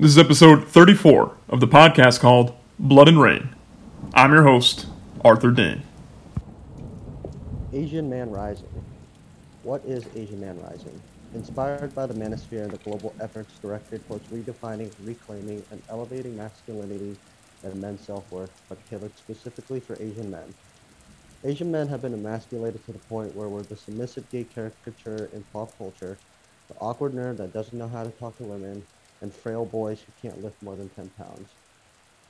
This is episode 34 of the podcast called Blood and Rain. I'm your host, Arthur Dane. Asian Man Rising. What is Asian Man Rising? Inspired by the manosphere and the global efforts directed towards redefining, reclaiming, and elevating masculinity and men's self-worth, but tailored specifically for Asian men. Asian men have been emasculated to the point where we're the submissive gay caricature in pop culture, the awkward nerd that doesn't know how to talk to women, and frail boys who can't lift more than 10 pounds.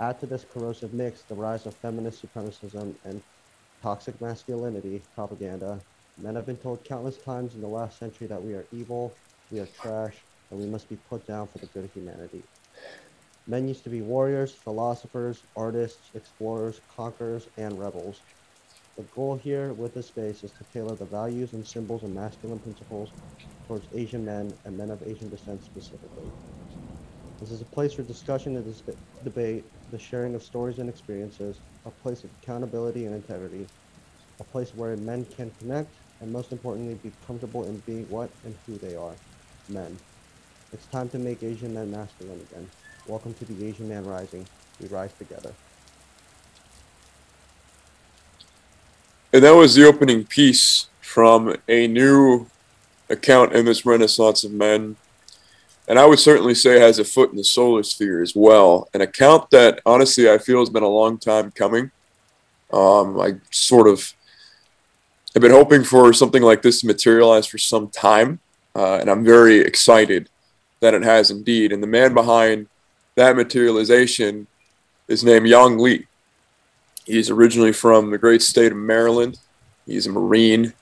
Add to this corrosive mix the rise of feminist supremacism and toxic masculinity propaganda. Men have been told countless times in the last century that we are evil, we are trash, and we must be put down for the good of humanity. Men used to be warriors, philosophers, artists, explorers, conquerors, and rebels. The goal here with this space is to tailor the values and symbols and masculine principles towards Asian men and men of Asian descent specifically. This is a place for discussion and dis- debate, the sharing of stories and experiences, a place of accountability and integrity, a place where men can connect, and most importantly, be comfortable in being what and who they are men. It's time to make Asian men masculine again. Welcome to the Asian Man Rising. We rise together. And that was the opening piece from a new account in this Renaissance of Men. And I would certainly say has a foot in the solar sphere as well. An account that honestly I feel has been a long time coming. Um, I sort of have been hoping for something like this to materialize for some time. Uh, and I'm very excited that it has indeed. And the man behind that materialization is named Yang Lee. He's originally from the great state of Maryland. He's a Marine.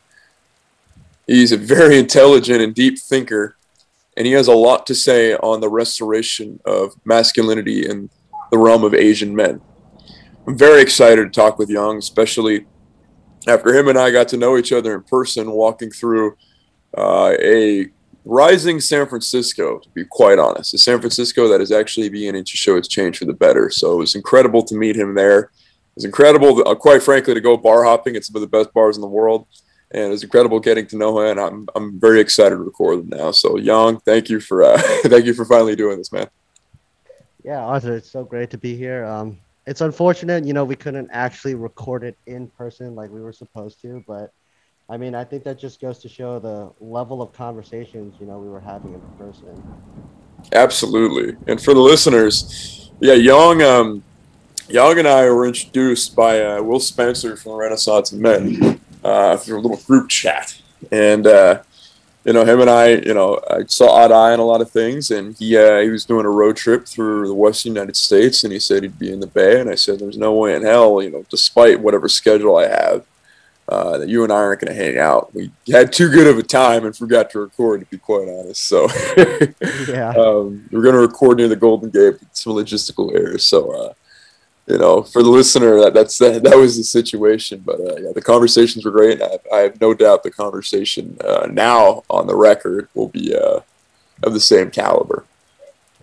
He's a very intelligent and deep thinker, and he has a lot to say on the restoration of masculinity in the realm of Asian men. I'm very excited to talk with Young, especially after him and I got to know each other in person, walking through uh, a rising San Francisco, to be quite honest, a San Francisco that is actually beginning to show its change for the better. So it was incredible to meet him there It was incredible, uh, quite frankly, to go bar hopping at some of the best bars in the world. And it was incredible getting to know him. And I'm, I'm very excited to record him now. So, Young, thank you for uh, thank you for finally doing this, man. Yeah, Arthur, it's so great to be here. Um, it's unfortunate, you know, we couldn't actually record it in person like we were supposed to, but I mean, I think that just goes to show the level of conversations, you know, we were having in person. Absolutely. And for the listeners, yeah, Young. um, Yang and I were introduced by uh, Will Spencer from Renaissance Men uh, through a little group chat, and uh, you know him and I, you know, I saw eye to eye on a lot of things, and he uh, he was doing a road trip through the Western United States, and he said he'd be in the Bay, and I said there's no way in hell, you know, despite whatever schedule I have. Uh, that you and I aren't going to hang out. We had too good of a time and forgot to record, to be quite honest. So, yeah, um, we're going to record near the Golden Gate, some logistical errors. So, uh, you know, for the listener, that that's that, that was the situation. But uh, yeah, the conversations were great. I, I, have no doubt the conversation uh, now on the record will be uh, of the same caliber.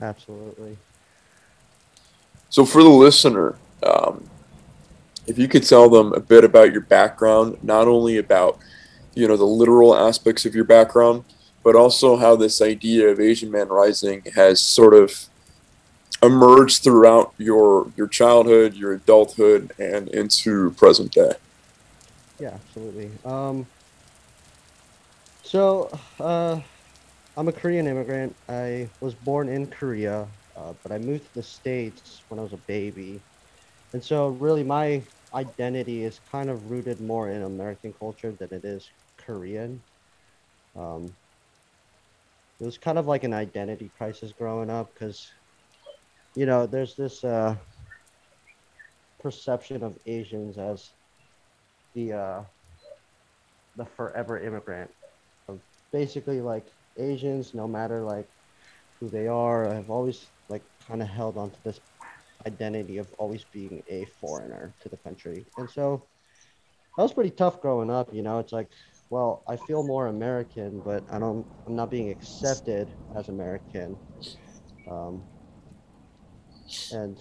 Absolutely. So for the listener, um, if you could tell them a bit about your background, not only about you know the literal aspects of your background, but also how this idea of Asian Man Rising has sort of emerged throughout your your childhood, your adulthood, and into present day? Yeah, absolutely. Um, so, uh, I'm a Korean immigrant. I was born in Korea, uh, but I moved to the States when I was a baby. And so, really, my identity is kind of rooted more in American culture than it is Korean. Um, it was kind of like an identity crisis growing up because you know, there's this uh, perception of Asians as the uh, the forever immigrant. Of basically, like Asians, no matter like who they are, have always like kind of held on to this identity of always being a foreigner to the country, and so that was pretty tough growing up. You know, it's like, well, I feel more American, but I don't, I'm not being accepted as American. Um, and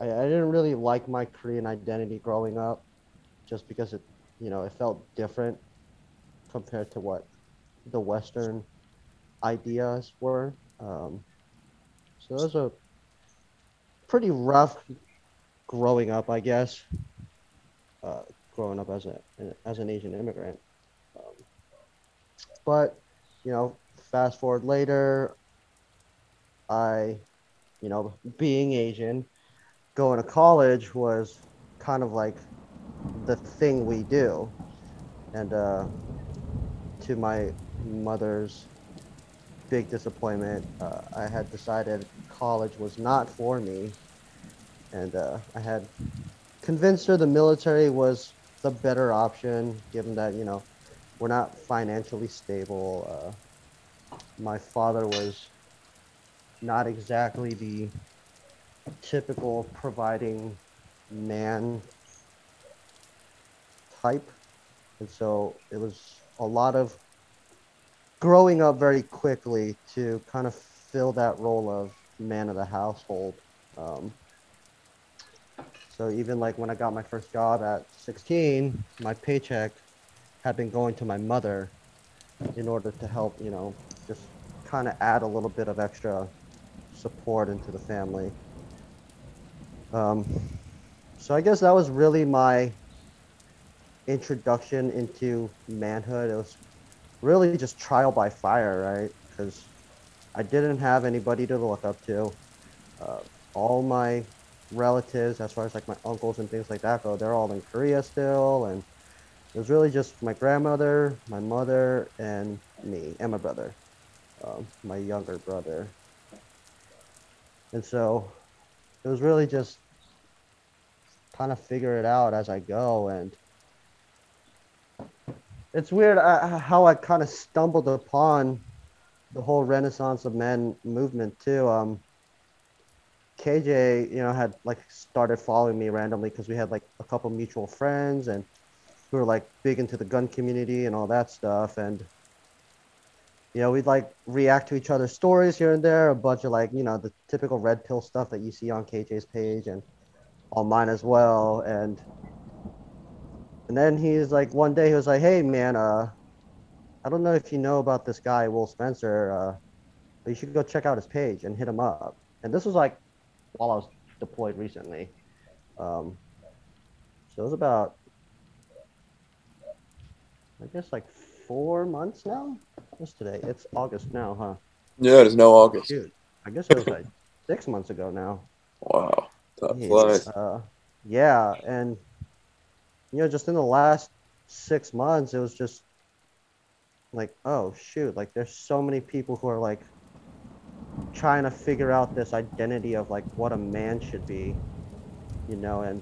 I, I didn't really like my Korean identity growing up, just because it, you know, it felt different compared to what the Western ideas were. Um, So it was a pretty rough growing up, I guess. Uh, growing up as a as an Asian immigrant, um, but you know, fast forward later, I, you know, being Asian, going to college was kind of like the thing we do, and uh, to my mother's big disappointment, uh, I had decided college was not for me, and uh, I had convinced her the military was the better option, given that you know we're not financially stable. Uh, my father was not exactly the typical providing man type, and so it was a lot of growing up very quickly to kind of fill that role of man of the household. Um, so even like when I got my first job at 16, my paycheck had been going to my mother in order to help, you know, just kind of add a little bit of extra support into the family. Um, so I guess that was really my introduction into manhood. It was really just trial by fire, right? Because I didn't have anybody to look up to. Uh, all my relatives, as far as like my uncles and things like that go, they're all in Korea still, and it was really just my grandmother, my mother, and me, and my brother, um, my younger brother. And so it was really just kind of figure it out as I go, and it's weird uh, how I kind of stumbled upon the whole Renaissance of Men movement too. Um, KJ, you know, had like started following me randomly because we had like a couple mutual friends and who were like big into the gun community and all that stuff. And you know, we'd like react to each other's stories here and there, a bunch of like, you know, the typical red pill stuff that you see on KJ's page and on mine as well. And and then he's like, one day he was like, "Hey man, uh, I don't know if you know about this guy Will Spencer, uh, but you should go check out his page and hit him up." And this was like while I was deployed recently. Um, so it was about, I guess, like four months now. What's today? It's August now, huh? Yeah, it is now August. Dude, I guess it was like six months ago now. Wow, Yeah, flies. Uh, yeah, and you know, just in the last six months, it was just like, oh shoot, like there's so many people who are like trying to figure out this identity of like what a man should be, you know, and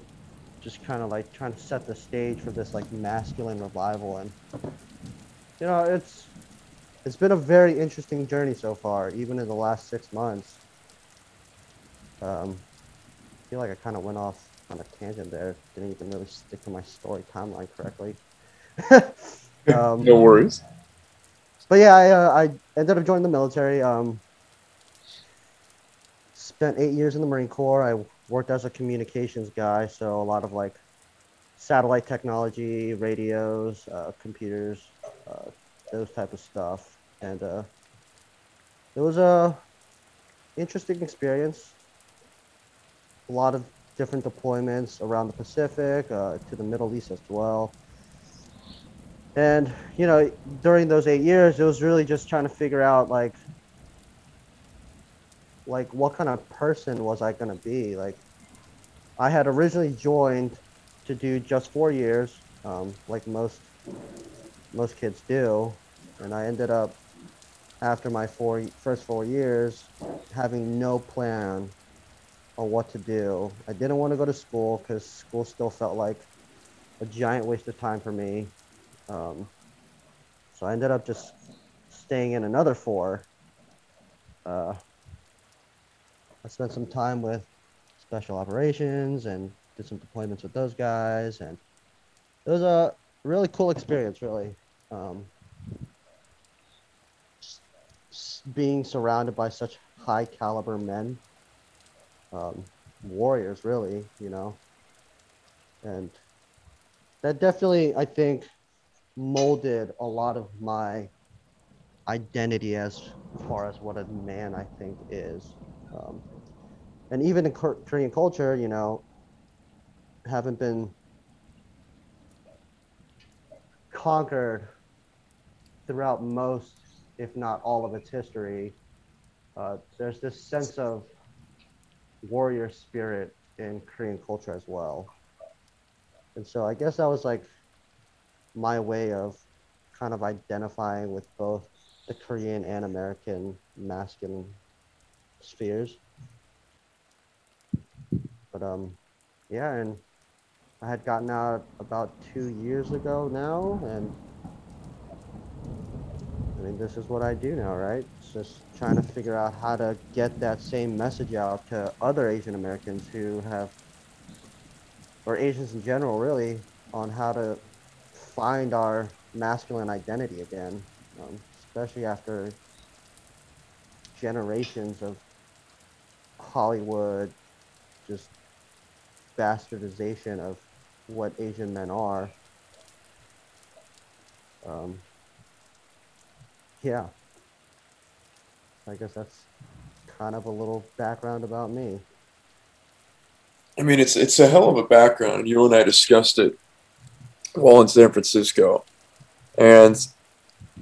just kind of like trying to set the stage for this like masculine revival, and you know, it's it's been a very interesting journey so far, even in the last six months. Um, I feel like I kind of went off on a tangent there. Didn't even really stick to my story timeline correctly. um, No worries. but yeah, I, uh, I ended up joining the military. Um, spent eight years in the Marine Corps. I worked as a communications guy, so a lot of like satellite technology, radios, uh, computers, uh, those type of stuff. And uh, it was a interesting experience. A lot of different deployments around the Pacific, uh, to the Middle East as well. And you know, during those eight years, it was really just trying to figure out like, like what kind of person was I gonna be? Like, I had originally joined to do just four years, um, like most most kids do, and I ended up after my four first four years having no plan on what to do. I didn't want to go to school because school still felt like a giant waste of time for me. Um, so I ended up just staying in another four. Uh, I spent some time with special operations and did some deployments with those guys, and it was a really cool experience. Really, um, being surrounded by such high caliber men, um, warriors, really, you know, and that definitely, I think, molded a lot of my identity as far as what a man I think is. Um, and even in Korean culture, you know, haven't been conquered throughout most, if not all, of its history. Uh, there's this sense of warrior spirit in Korean culture as well. And so I guess that was like my way of kind of identifying with both the Korean and American masculine spheres. But um yeah, and I had gotten out about two years ago now and I mean this is what I do now, right? It's just trying to figure out how to get that same message out to other Asian Americans who have or Asians in general really on how to find our masculine identity again, um, especially after generations of Hollywood just bastardization of what Asian men are. Um, yeah. I guess that's kind of a little background about me. I mean, it's it's a hell of a background. You and I discussed it while in San Francisco, and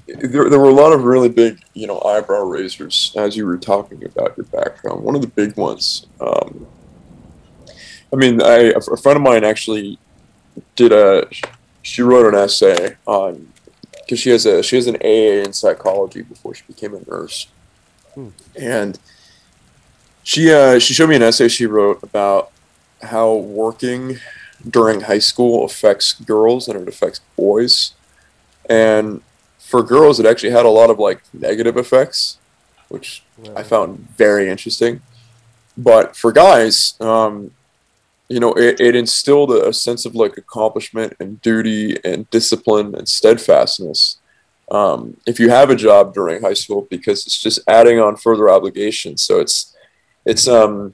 there, there were a lot of really big, you know, eyebrow raisers as you were talking about your background. One of the big ones. Um, I mean, I a friend of mine actually did a. She wrote an essay on because she has a she has an AA in psychology before she became a nurse, Hmm. and she uh, she showed me an essay she wrote about how working during high school affects girls and it affects boys. And for girls, it actually had a lot of like negative effects, which I found very interesting. But for guys, um, you know, it, it instilled a, a sense of like accomplishment and duty and discipline and steadfastness. Um, if you have a job during high school, because it's just adding on further obligations. So it's, it's, um,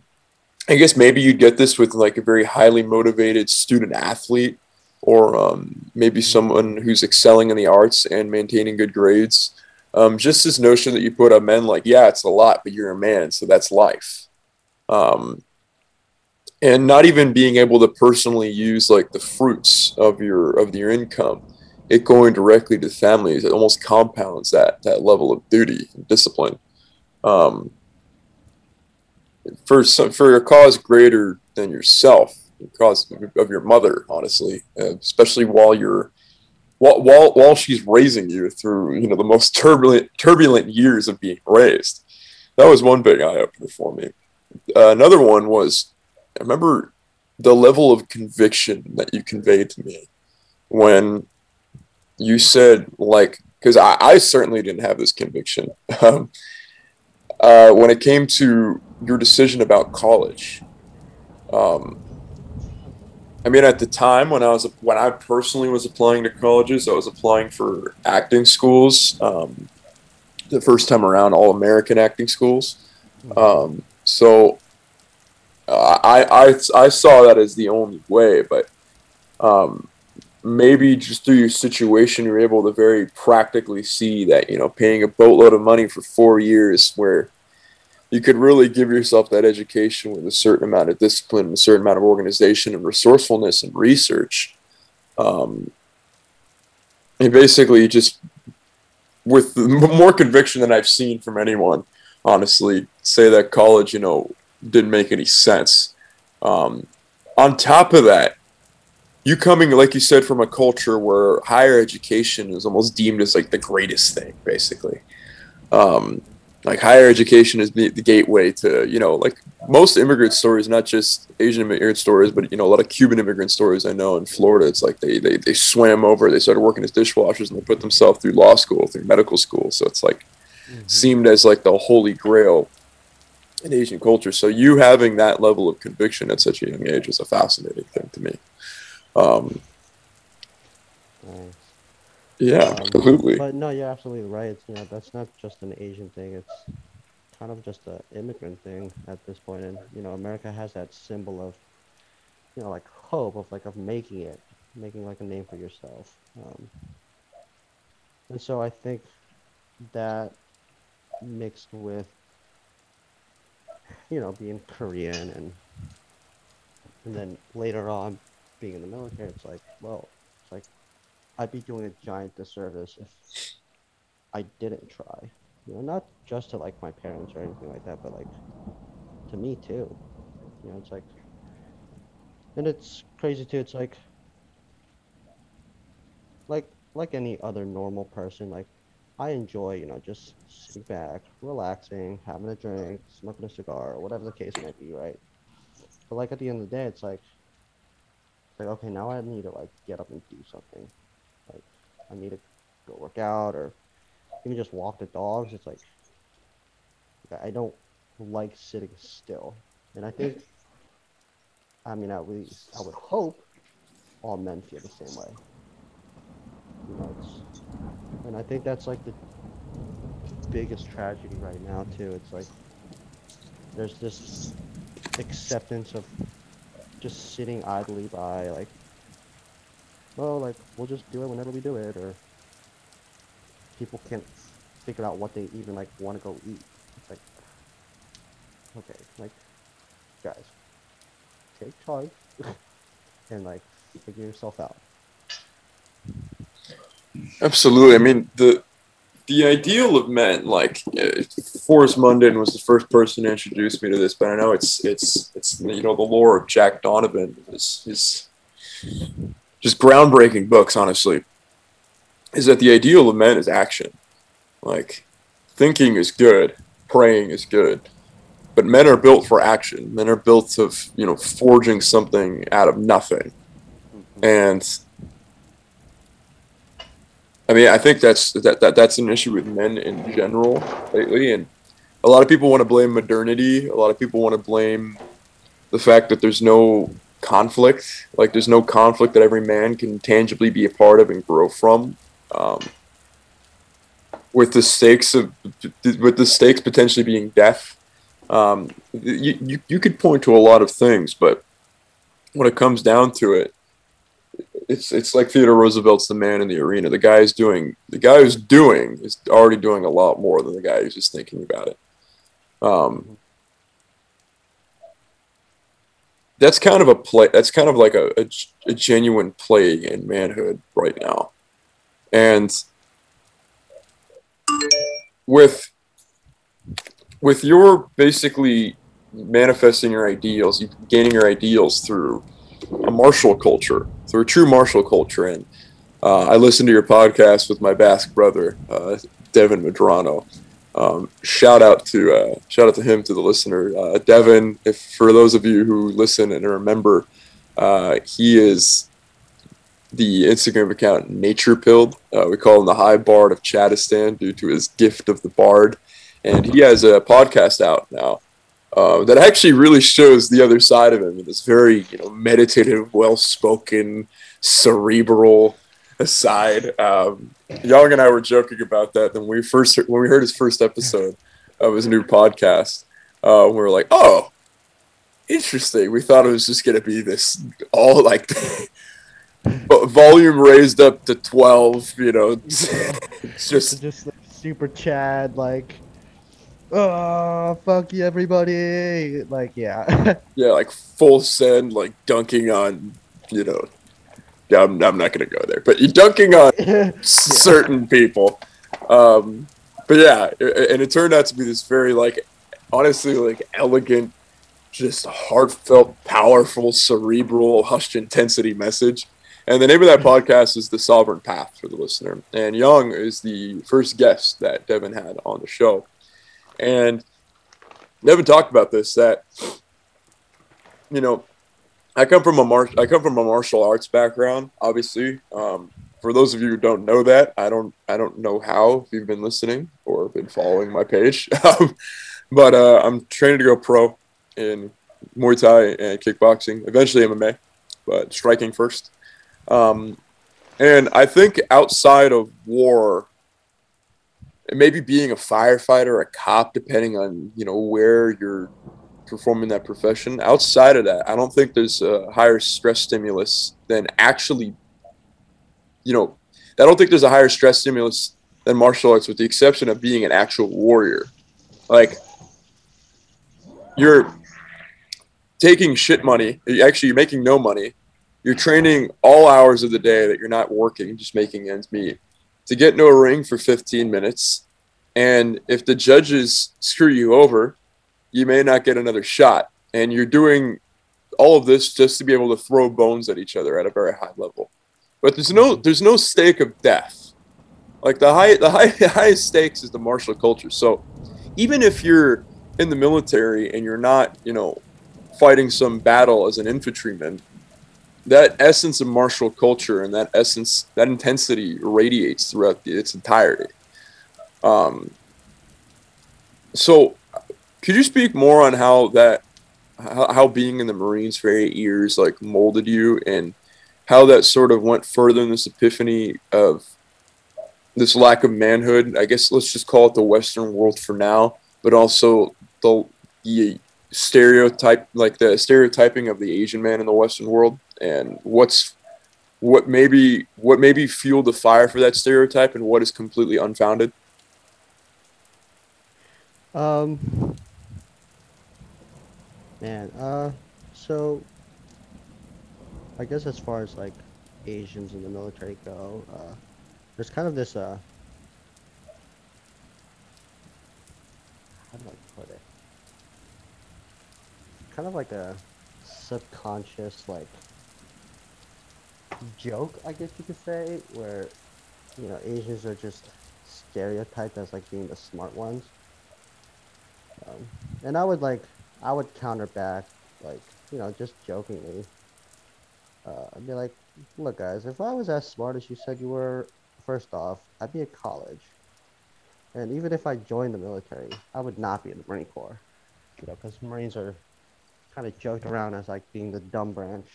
I guess maybe you'd get this with like a very highly motivated student athlete or um, maybe someone who's excelling in the arts and maintaining good grades. Um, just this notion that you put on men like, yeah, it's a lot, but you're a man, so that's life. Um, and not even being able to personally use like the fruits of your of your income, it going directly to families, it almost compounds that that level of duty and discipline. Um, for some, for a cause greater than yourself, cause of your mother, honestly, uh, especially while you're while, while while she's raising you through you know the most turbulent turbulent years of being raised. That was one big eye opener for me. Uh, another one was I remember the level of conviction that you conveyed to me when you said like because I, I certainly didn't have this conviction um, uh, when it came to your decision about college. Um, I mean, at the time when I was when I personally was applying to colleges, I was applying for acting schools. Um, the first time around, all American acting schools. Um, so I, I I saw that as the only way, but um, maybe just through your situation, you're able to very practically see that you know paying a boatload of money for four years, where you could really give yourself that education with a certain amount of discipline, a certain amount of organization and resourcefulness and research. Um, and basically, just with more conviction than I've seen from anyone, honestly, say that college, you know, didn't make any sense. Um, on top of that, you coming, like you said, from a culture where higher education is almost deemed as like the greatest thing, basically. Um, like higher education is the, the gateway to, you know, like most immigrant stories, not just Asian immigrant stories, but you know, a lot of Cuban immigrant stories I know in Florida. It's like they they, they swam over, they started working as dishwashers, and they put themselves through law school, through medical school. So it's like seemed as like the holy grail in Asian culture. So you having that level of conviction at such a young age is a fascinating thing to me. Um, Nice. yeah, Um, absolutely. But no, you're absolutely right. It's, you know, that's not just an Asian thing. It's kind of just an immigrant thing at this point. And you know, America has that symbol of, you know, like hope of like of making it, making like a name for yourself. Um, and so I think that mixed with you know, being Korean and and then later on being in the military, it's like, well, it's like I'd be doing a giant disservice if I didn't try. You know, not just to like my parents or anything like that, but like to me too. You know, it's like, and it's crazy too. It's like, like like any other normal person, like I enjoy, you know, just sitting back, relaxing, having a drink, smoking a cigar, or whatever the case might be, right? But like at the end of the day, it's like, it's like okay, now I need to like get up and do something. Like I need to go work out or even just walk the dogs. It's like I don't like sitting still, and I think, I mean, at least I would hope all men feel the same way. You know, it's, and I think that's like the biggest tragedy right now too. It's like there's this acceptance of just sitting idly by, like, well, like we'll just do it whenever we do it, or people can't figure out what they even like want to go eat. It's like, okay, like, guys, take charge and like figure yourself out. Absolutely. I mean, the the ideal of men, like uh, Forrest Munden was the first person to introduce me to this, but I know it's it's it's you know the lore of Jack Donovan is is just groundbreaking books. Honestly, is that the ideal of men is action. Like thinking is good, praying is good, but men are built for action. Men are built of you know forging something out of nothing, and I mean, I think that's that, that that's an issue with men in general lately, and a lot of people want to blame modernity. A lot of people want to blame the fact that there's no conflict. Like there's no conflict that every man can tangibly be a part of and grow from. Um, with the stakes of with the stakes potentially being death, um, you, you you could point to a lot of things, but when it comes down to it, it's it's like Theodore Roosevelt's the man in the arena. The guy is doing the guy who's doing is already doing a lot more than the guy who's just thinking about it. Um, that's kind of a play. That's kind of like a, a, a genuine plague in manhood right now, and with with your basically manifesting your ideals, gaining your ideals through a martial culture, through a true martial culture. And uh, I listened to your podcast with my Basque brother, uh, Devin Madrano. Um, shout out to uh, shout out to him to the listener, uh, Devin. If for those of you who listen and remember, uh, he is the Instagram account Nature Pilled. Uh, we call him the High Bard of Chadistan due to his gift of the bard, and he has a podcast out now uh, that actually really shows the other side of him. This very you know meditative, well-spoken, cerebral side. Um, Young and I were joking about that when we first when we heard his first episode of his new podcast. Uh, we were like, "Oh, interesting." We thought it was just gonna be this all like volume raised up to twelve. You know, it's just just like, super Chad like oh fuck you everybody. Like yeah. Yeah like full send like dunking on you know yeah i'm, I'm not gonna go there but you're dunking on yeah. certain people. Um but yeah and it turned out to be this very like honestly like elegant just heartfelt powerful cerebral hushed intensity message. And the name of that podcast is the sovereign path for the listener. And young is the first guest that devin had on the show and never talked about this that you know I come from a mar- I come from a martial arts background. Obviously, um, for those of you who don't know that, I don't I don't know how if you've been listening or been following my page, um, but uh, I'm training to go pro in Muay Thai and kickboxing. Eventually MMA, but striking first. Um, and I think outside of war, maybe being a firefighter, or a cop, depending on you know where you're performing that profession. Outside of that, I don't think there's a higher stress stimulus than actually, you know, I don't think there's a higher stress stimulus than martial arts, with the exception of being an actual warrior. Like, you're taking shit money. Actually, you're making no money. You're training all hours of the day that you're not working, just making ends meet, to get into a ring for 15 minutes. And if the judges screw you over, you may not get another shot. And you're doing all of this just to be able to throw bones at each other at a very high level. But there's no there's no stake of death. Like the high the high the highest stakes is the martial culture. So even if you're in the military and you're not, you know, fighting some battle as an infantryman, that essence of martial culture and that essence, that intensity radiates throughout the, its entirety. Um, so, could you speak more on how that, how, how being in the Marines for eight years like molded you and how that sort of went further in this epiphany of this lack of manhood? I guess let's just call it the Western world for now, but also the, the stereotype like the stereotyping of the Asian man in the Western world and what's what maybe what maybe fueled the fire for that stereotype and what is completely unfounded? Um, man, uh, so I guess as far as like Asians in the military go, uh, there's kind of this uh, how do I put it? Kind of like a subconscious like joke, I guess you could say, where you know Asians are just stereotyped as like being the smart ones. Um, and I would like, I would counter back, like, you know, just jokingly. Uh, I'd be like, look, guys, if I was as smart as you said you were, first off, I'd be at college. And even if I joined the military, I would not be in the Marine Corps. You know, because Marines are kind of joked around as like being the dumb branch.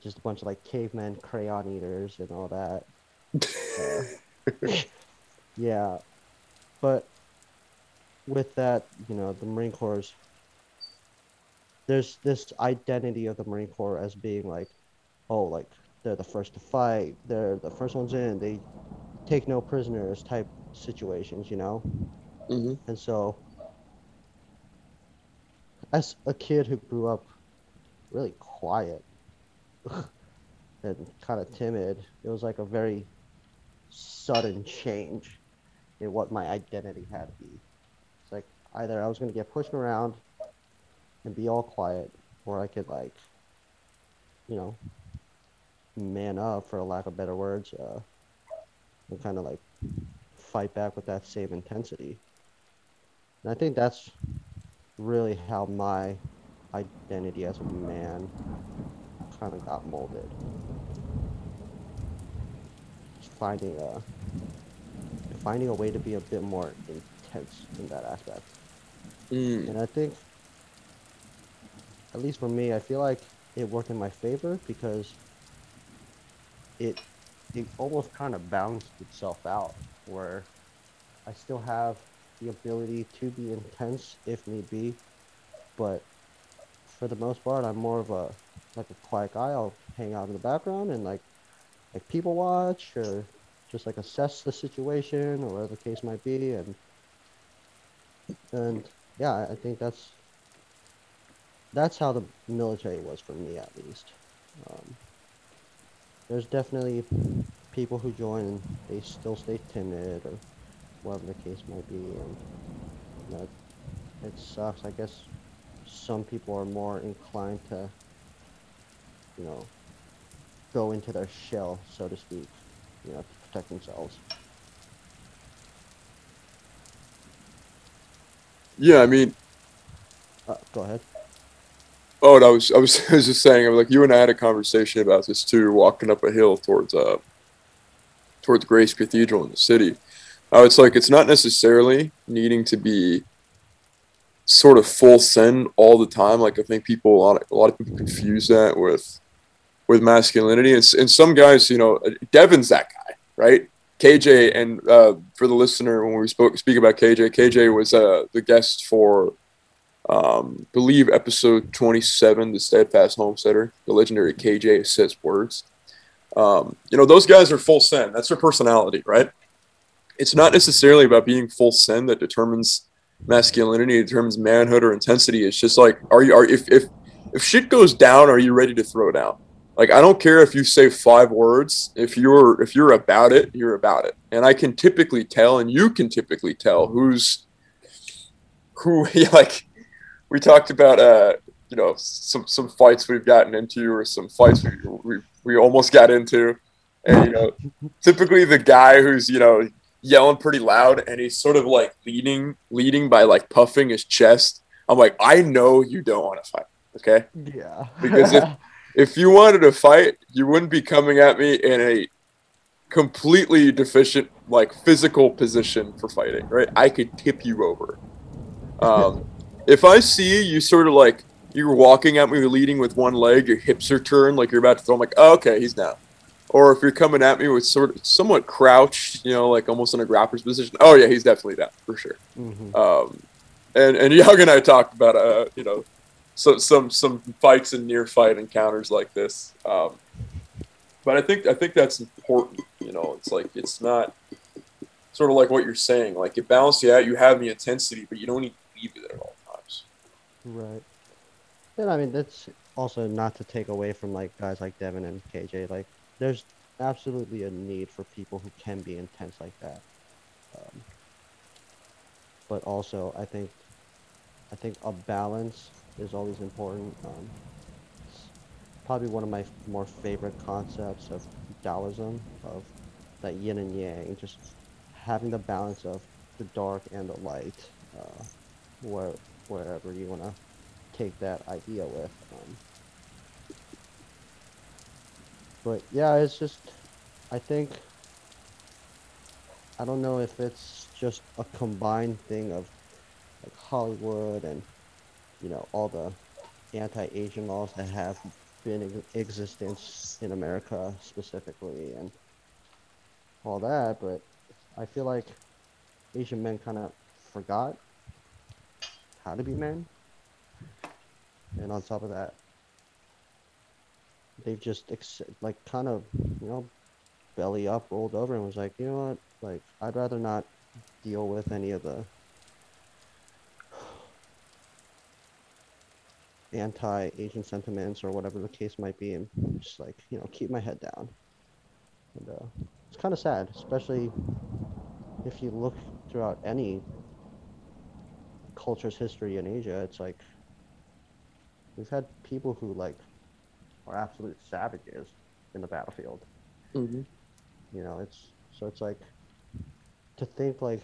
Just a bunch of like cavemen, crayon eaters, and all that. Uh, yeah. But with that, you know, the Marine Corps, there's this identity of the Marine Corps as being like, oh, like they're the first to fight, they're the first ones in, they take no prisoners type situations, you know? Mm-hmm. And so, as a kid who grew up really quiet and kind of timid, it was like a very sudden change in what my identity had to be. It's like either I was going to get pushed around and be all quiet, or I could like, you know, man up for lack of better words, uh, and kind of like fight back with that same intensity. And I think that's really how my identity as a man kind of got molded. Just finding a finding a way to be a bit more intense in that aspect. Mm. And I think, at least for me, I feel like it worked in my favor because it it almost kind of balanced itself out, where I still have the ability to be intense if need be, but for the most part, I'm more of a like a quiet guy. I'll hang out in the background and like like people watch or just like assess the situation or whatever the case might be, and and yeah, I- think that's that's how the military was for me at least. Um, there's definitely people who join and they still stay timid or whatever the case might be, and know, it sucks. I guess some people are more inclined to, you know, go into their shell, so to speak, you know, to protect themselves. Yeah, I mean, Uh, go ahead. oh, and I was, I was, I was just saying, I was like, you and I had a conversation about this too, walking up a hill towards, uh, towards Grace Cathedral in the city. Uh, it's like it's not necessarily needing to be sort of full send all the time. Like I think people, a lot of, a lot of people confuse that with, with masculinity. And, and some guys, you know, Devin's that guy, right? KJ, and uh, for the listener, when we spoke speak about KJ, KJ was uh, the guest for, um, believe episode twenty seven, the Steadfast Homesteader, the legendary KJ says words. Um, you know, those guys are full send. That's their personality, right? It's not necessarily about being full send that determines masculinity determines manhood or intensity. It's just like, are you are if if if shit goes down, are you ready to throw down? Like I don't care if you say five words. If you're if you're about it, you're about it. And I can typically tell, and you can typically tell who's who. Like we talked about, uh, you know, some some fights we've gotten into, or some fights we we, we almost got into, and you know, typically the guy who's you know yelling pretty loud and he's sort of like leading leading by like puffing his chest. I'm like, I know you don't want to fight. Okay. Yeah. Because if if you wanted to fight, you wouldn't be coming at me in a completely deficient like physical position for fighting, right? I could tip you over. Um, if I see you sort of like you're walking at me leading with one leg, your hips are turned like you're about to throw, I'm like, oh, okay, he's down. Or if you're coming at me with sort of somewhat crouched, you know, like almost in a grappler's position, oh yeah, he's definitely down for sure. Mhm. Um, and and Young and I talked about uh, you know, so, some some fights and near fight encounters like this. Um, but I think I think that's important. You know, it's like it's not sort of like what you're saying. Like it balances you out. You have the intensity, but you don't need to leave it at all times. Right. And I mean, that's also not to take away from like guys like Devin and KJ. Like, there's absolutely a need for people who can be intense like that. Um, but also, I think, I think a balance is always important. Um, probably one of my more favorite concepts of Taoism, of that yin and yang, just having the balance of the dark and the light, uh, where wherever you want to take that idea with. Um, but yeah, it's just, I think, I don't know if it's just a combined thing of like Hollywood and, you know, all the anti-Asian laws that have been in existence in America specifically and all that, but I feel like Asian men kind of forgot how to be men. And on top of that, they've just ex- like kind of, you know, belly up, rolled over, and was like, you know what, like I'd rather not deal with any of the anti-Asian sentiments or whatever the case might be, and just like you know, keep my head down. And uh, it's kind of sad, especially if you look throughout any culture's history in Asia. It's like we've had people who like are absolute savages in the battlefield. Mm-hmm. You know, it's so it's like to think like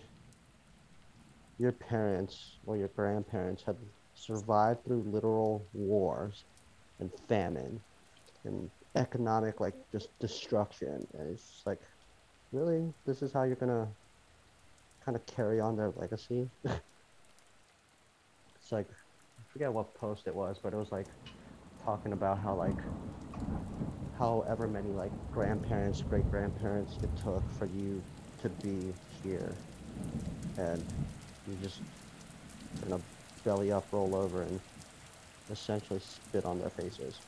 your parents or your grandparents had survived through literal wars and famine and economic like just destruction. And it's like really? This is how you're gonna kind of carry on their legacy? It's like I forget what post it was but it was like talking about how like however many like grandparents, great grandparents it took for you to be here, and you just gonna belly up, roll over, and essentially spit on their faces.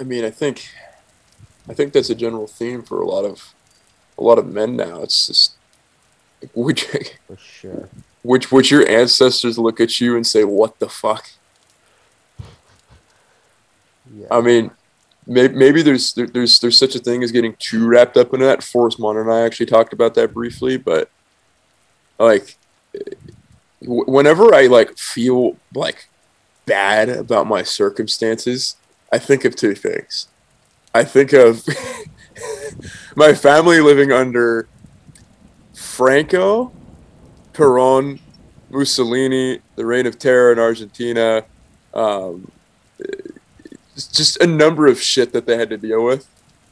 I mean, I think, I think that's a general theme for a lot of, a lot of men now. It's just, which, For sure. which, which your ancestors look at you and say, "What the fuck." Yeah. I mean, maybe, maybe there's there, there's there's such a thing as getting too wrapped up in that. Forrest Munn and I actually talked about that briefly, but like, whenever I like feel like bad about my circumstances, I think of two things. I think of my family living under Franco, Peron, Mussolini, the reign of terror in Argentina. Um, just a number of shit that they had to deal with.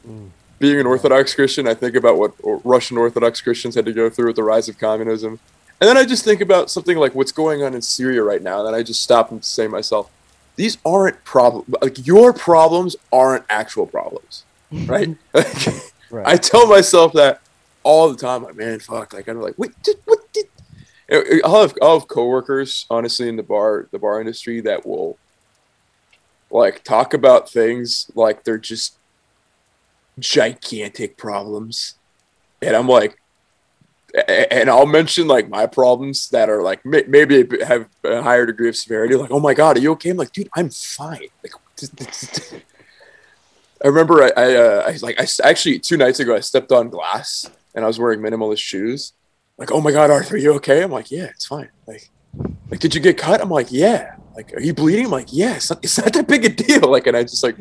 Mm. Being an Orthodox Christian, I think about what Russian Orthodox Christians had to go through with the rise of communism. And then I just think about something like what's going on in Syria right now. And then I just stop and say to myself, these aren't problems. Like, your problems aren't actual problems, right? Like, Right. I tell myself that all the time. Like, man, fuck. Like, I'm like, wait, did, what did? I'll have, I'll have coworkers, honestly, in the bar, the bar industry that will like talk about things like they're just gigantic problems, and I'm like, and I'll mention like my problems that are like maybe have a higher degree of severity. Like, oh my god, are you okay? I'm like, dude, I'm fine. Like, I remember I, I, uh, I like I actually two nights ago I stepped on glass and I was wearing minimalist shoes. Like, oh my god, Arthur, are you okay? I'm like, yeah, it's fine. Like, like, did you get cut? I'm like, yeah. Like, are you bleeding? I'm like, yeah. It's not, it's not that big a deal. Like, and I just like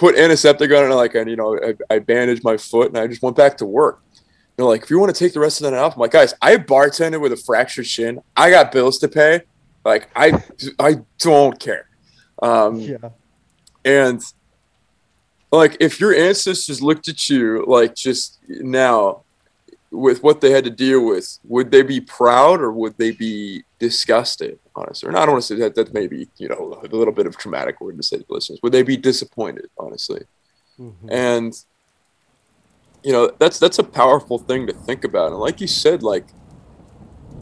put antiseptic on it, and like, and you know, I, I bandaged my foot, and I just went back to work. They're like, if you want to take the rest of the night off, I'm like, guys, I bartended with a fractured shin. I got bills to pay. Like, I, I don't care. Um, Yeah. and like, if your ancestors looked at you like just now with what they had to deal with, would they be proud or would they be disgusted? Honestly, and I don't want to say that. That may be, you know, a little bit of traumatic word to say to the listeners. Would they be disappointed? Honestly, Mhm. and you know that's that's a powerful thing to think about and like you said like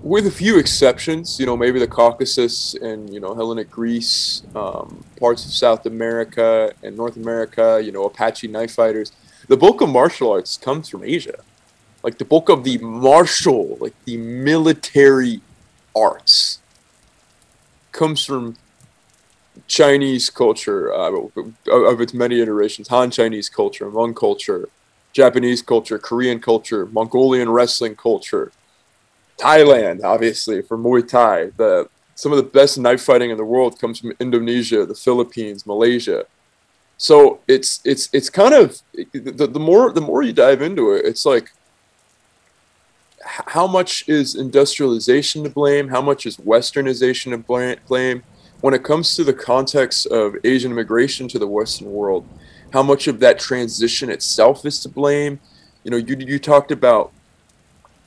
with a few exceptions you know maybe the caucasus and you know hellenic greece um, parts of south america and north america you know apache knife fighters the bulk of martial arts comes from asia like the bulk of the martial like the military arts comes from chinese culture uh, of, its many iterations han chinese culture hmong culture Japanese culture, Korean culture, Mongolian wrestling culture, Thailand, obviously for Muay Thai. The some of the best knife fighting in the world comes from Indonesia, the Philippines, Malaysia. So it's it's it's kind of the, the more the more you dive into it, it's like how much is industrialization to blame? How much is westernization to bla- blame? When it comes to the context of Asian immigration to the Western world, how much of that transition itself is to blame? You know, you you talked about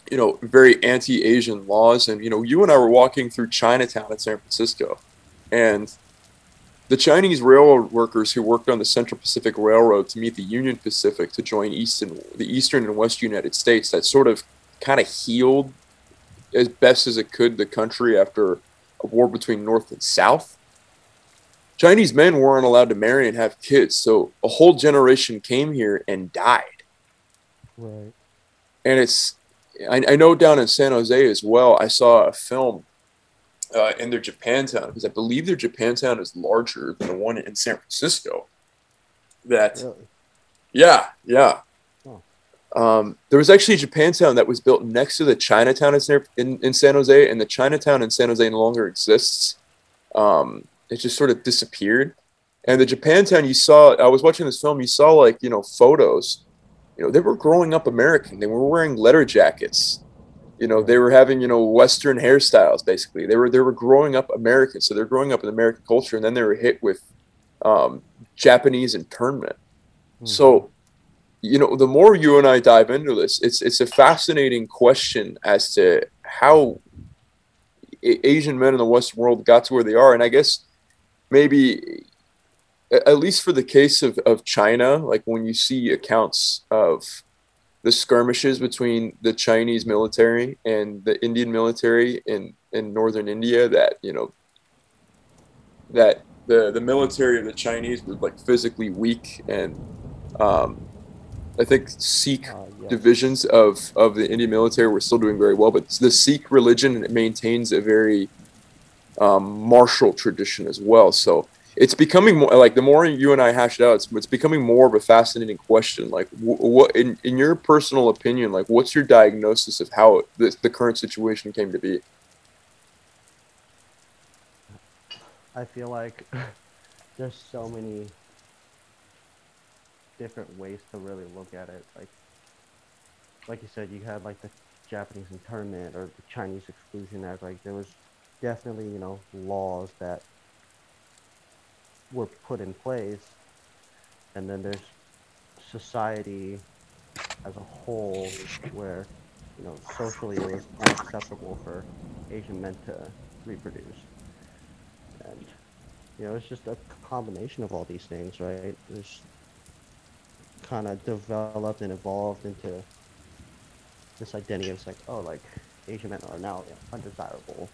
you know very anti-Asian laws, and you know you and I were walking through Chinatown in San Francisco, and the Chinese railroad workers who worked on the Central Pacific Railroad to meet the Union Pacific to join Eastern the Eastern and West United States that sort of kind of healed as best as it could the country after a war between North and South. Chinese men weren't allowed to marry and have kids, so a whole generation came here and died. Right. And it's, I, I know down in San Jose as well, I saw a film uh, in their Japantown because I believe their Japantown is larger than the one in San Francisco. That Really. yeah, yeah. Um, there was actually a Japantown that was built next to the Chinatown in, San- in, in San Jose, and the Chinatown in San Jose no longer exists. Um, it just sort of disappeared. And the Japantown, you saw, I was watching this film, you saw like, you know, photos. You know, they were growing up American. They were wearing leather jackets. You know, they were having, you know, Western hairstyles, basically. They were, they were growing up American. So they're growing up in American culture, and then they were hit with um, Japanese internment. Mhm. So, you know, the more you and I dive into this, it's it's a fascinating question as to how Asian men in the Western world got to where they are, and I guess maybe at least for the case of, of China, like when you see accounts of the skirmishes between the Chinese military and the Indian military in, in northern India, that you know that the the military of the Chinese was like physically weak and um, I think Sikh Uh, yeah. divisions of of the Indian military were still doing very well, but the Sikh religion maintains a very um, martial tradition as well. So it's becoming more like the more you and I hash it out, it's, it's becoming more of a fascinating question. Like, wh- what in in your personal opinion, like, what's your diagnosis of how the, the current situation came to be? I feel like there's so many different ways to really look at it. Like, like you said, you had like the Japanese internment or the Chinese Exclusion Act. Like, there was definitely you know laws that were put in place, and then there's society as a whole where you know socially it was unacceptable for Asian men to reproduce and you know it's just a combination of all these things right it's kind of developed and evolved into this identity of like oh like asian men are now undesirable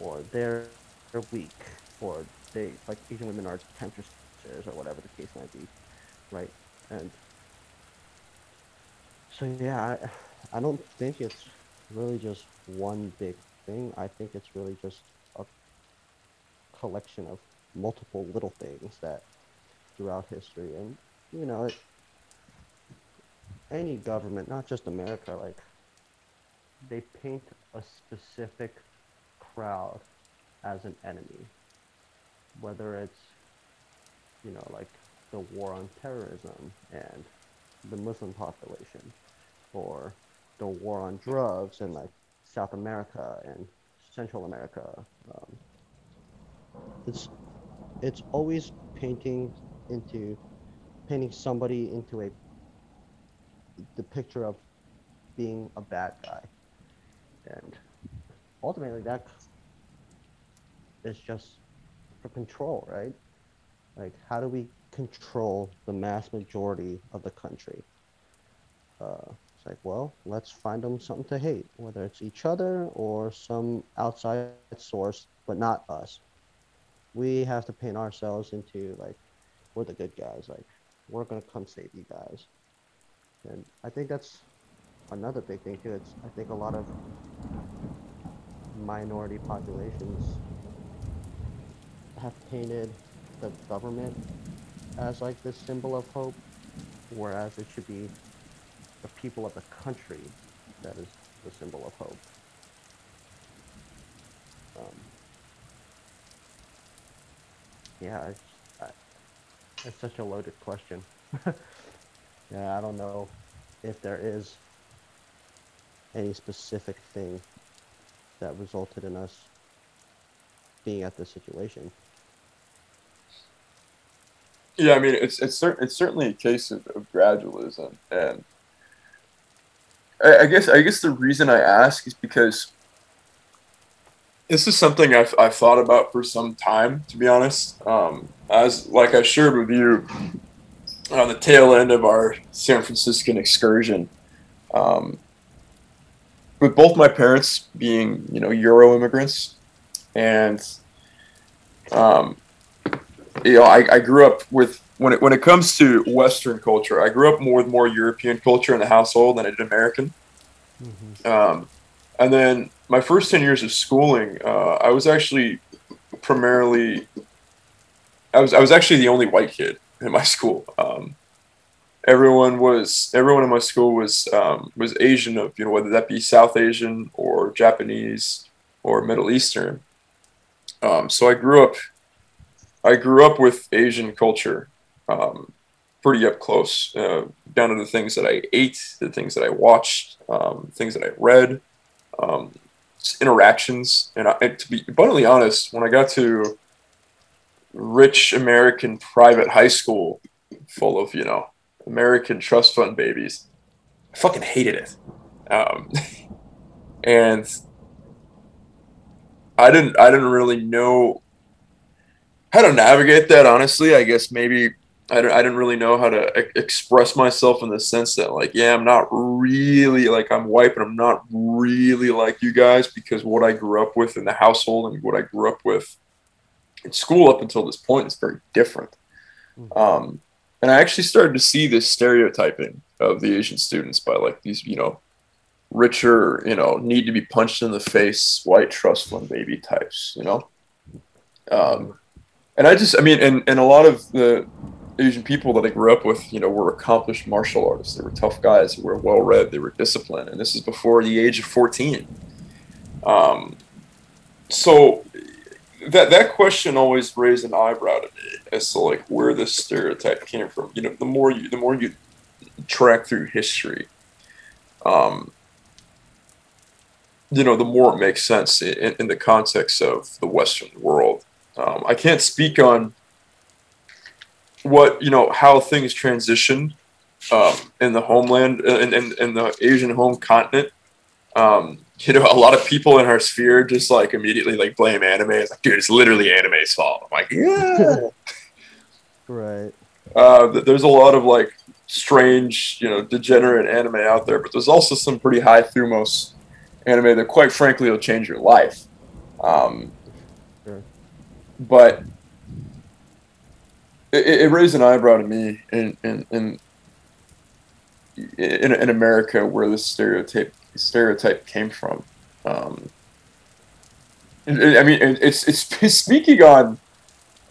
or they're they're weak or they like asian women are temptresses or whatever the case might be right and so yeah i, I don't think it's really just one big thing. I think it's really just a collection of multiple little things that throughout history and you know it, any government, not just America, like they paint a specific crowd as an enemy. Whether it's, you know, like the war on terrorism and the Muslim population, or the war on drugs in like South America and Central America. Um, it's it's always painting into painting somebody into a the picture of being a bad guy. And ultimately, that is just for control, right? Like, how do we control the mass majority of the country? Uh, it's like, well, let's find them something to hate, whether it's each other or some outside source, but not us. We have to paint ourselves into like, we're the good guys. Like, we're gonna come save you guys. And I think that's another big thing too. It's I think a lot of minority populations have painted the government as like this symbol of hope, whereas it should be the people of the country that is the symbol of hope. Um, yeah, it's, I, it's such a loaded question. yeah, I don't know if there is any specific thing that resulted in us being at this situation. Yeah, I mean, it's it's cer- it's certainly a case of, of gradualism, and I, I guess I guess the reason I ask is because this is something I've I've thought about for some time, to be honest. Um, as like I shared with you on the tail end of our San Franciscan excursion, um, with both my parents being you know Euro immigrants, and um, you know I, I grew up with when it when it comes to Western culture, I grew up more with more European culture in the household than I did American. Mm-hmm. Um, and then my first ten years of schooling, uh, I was actually primarily I was I was actually the only white kid in my school. Um, everyone was everyone in my school was um, was Asian of you know whether that be South Asian or Japanese or Middle Eastern. Um, so I grew up I grew up with Asian culture um, pretty up close, uh, down to the things that I ate, the things that I watched, um, things that I read, um, interactions. And, I, to be abundantly honest, when I got to rich American private high school full of, you know, American trust fund babies. I fucking hated it. Um, and I didn't I didn't really know how to navigate that honestly. I guess maybe I, don't, I didn't really know how to e- express myself in the sense that like yeah, I'm not really like I'm white but I'm not really like you guys because what I grew up with in the household and what I grew up with school up until this point is very different. Mhm. Um, and I actually started to see this stereotyping of the Asian students by like these, you know, richer, you know, need to be punched in the face, white trust fund baby types, you know. Um, and I just, I mean, and and a lot of the Asian people that I grew up with, you know, were accomplished martial artists. They were tough guys. They were well read. They were disciplined. And this is before the age of fourteen. Um, so that that question always raised an eyebrow to me as to like where this stereotype came from. You know, the more you the more you track through history, um, you know, the more it makes sense in, in the context of the Western world. Um, I can't speak on what you know how things transitioned um, in the homeland in, in, in the Asian home continent. Um, you know, a lot of people in our sphere just like immediately like blame anime. It's like, dude, it's literally anime's fault. I'm like, yeah. Right. uh, there's a lot of like strange, you know, degenerate anime out there, but there's also some pretty high thumos anime that, quite frankly, will change your life. Um, Sure. but it, it raised an eyebrow to me in in in in, in America where this stereotype stereotype came from. Um, I mean, it's it's speaking on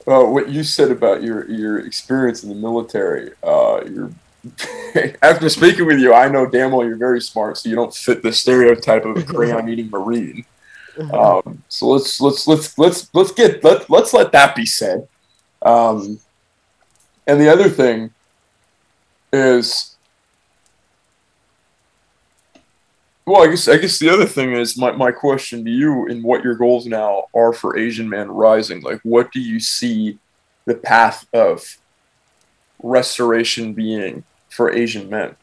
uh, what you said about your your experience in the military. Uh, your after speaking with you, I know damn well you're very smart, so you don't fit the stereotype of a crayon eating marine. Um, so let's let's let's let's let's get let let's let that be said. Um, and the other thing is well, I guess I guess the other thing is my, my question to you and what your goals now are for Asian Man Rising. Like what do you see the path of restoration being for Asian men?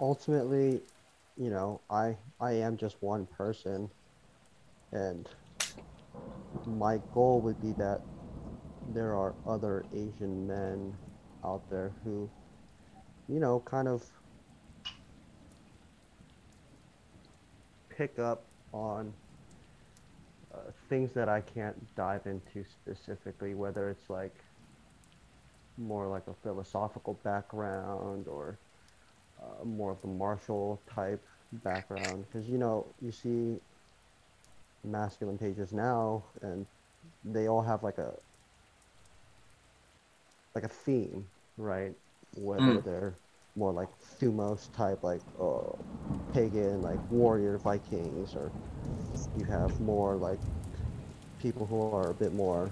Ultimately, you know, I I am just one person and my goal would be that there are other Asian men out there who, you know, kind of pick up on uh, things that I can't dive into specifically, whether it's like more like a philosophical background or uh, more of the martial type background. Because, you know, you see masculine pages now and they all have like a like a theme, right? Whether mm. they're more like Thumos type, like uh, pagan, like warrior Vikings, or you have more like people who are a bit more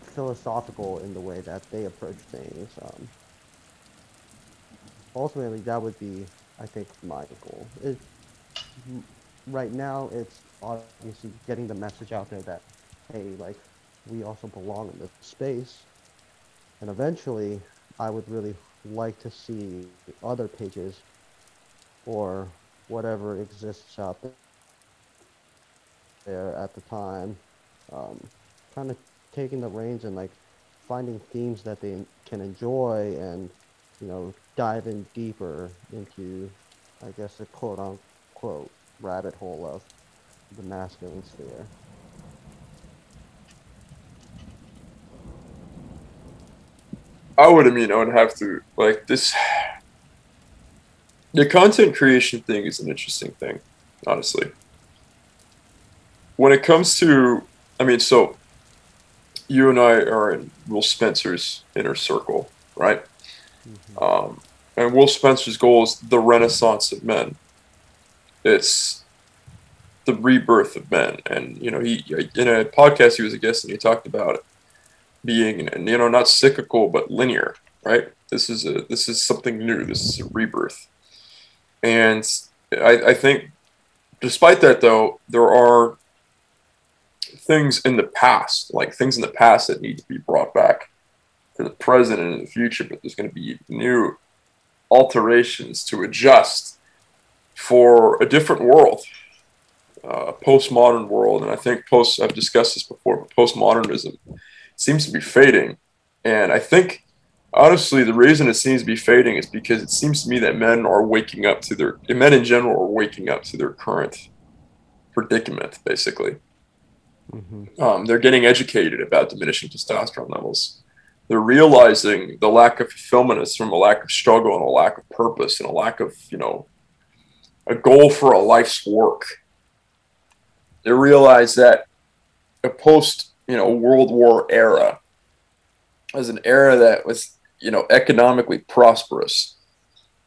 philosophical in the way that they approach things. Um, ultimately, that would be, I think, my goal. It, right now, it's obviously getting the message out there that, hey, like, we also belong in this space. And eventually, I would really like to see other pages or whatever exists out there at the time, um, kind of taking the reins and like finding themes that they can enjoy and you know dive in deeper into, I guess, the quote unquote rabbit hole of the masculine sphere. I would, I mean, I would have to like this. The content creation thing is an interesting thing, honestly. When it comes to, I mean, so you and I are in Will Spencer's inner circle, right? Mm-hmm. Um, and Will Spencer's goal is the renaissance of men. It's the rebirth of men, and you know, he in a podcast he was a guest and he talked about it being and you know not cyclical but linear right? This is a this is something new. This is a rebirth. And I, I think despite that though there are things in the past like things in the past that need to be brought back to the present and in the future but there's going to be new alterations to adjust for a different world uh, a postmodern world. And i think post i've discussed this before but postmodernism seems to be fading. And I think, honestly, the reason it seems to be fading is because it seems to me that men are waking up to their, men in general are waking up to their current predicament, basically. Mm-hmm. Um, they're getting educated about diminishing testosterone levels. They're realizing the lack of fulfillment is from a lack of struggle and a lack of purpose and a lack of, you know, a goal for a life's work. They realize that a post you know World War era as an era that was you know economically prosperous,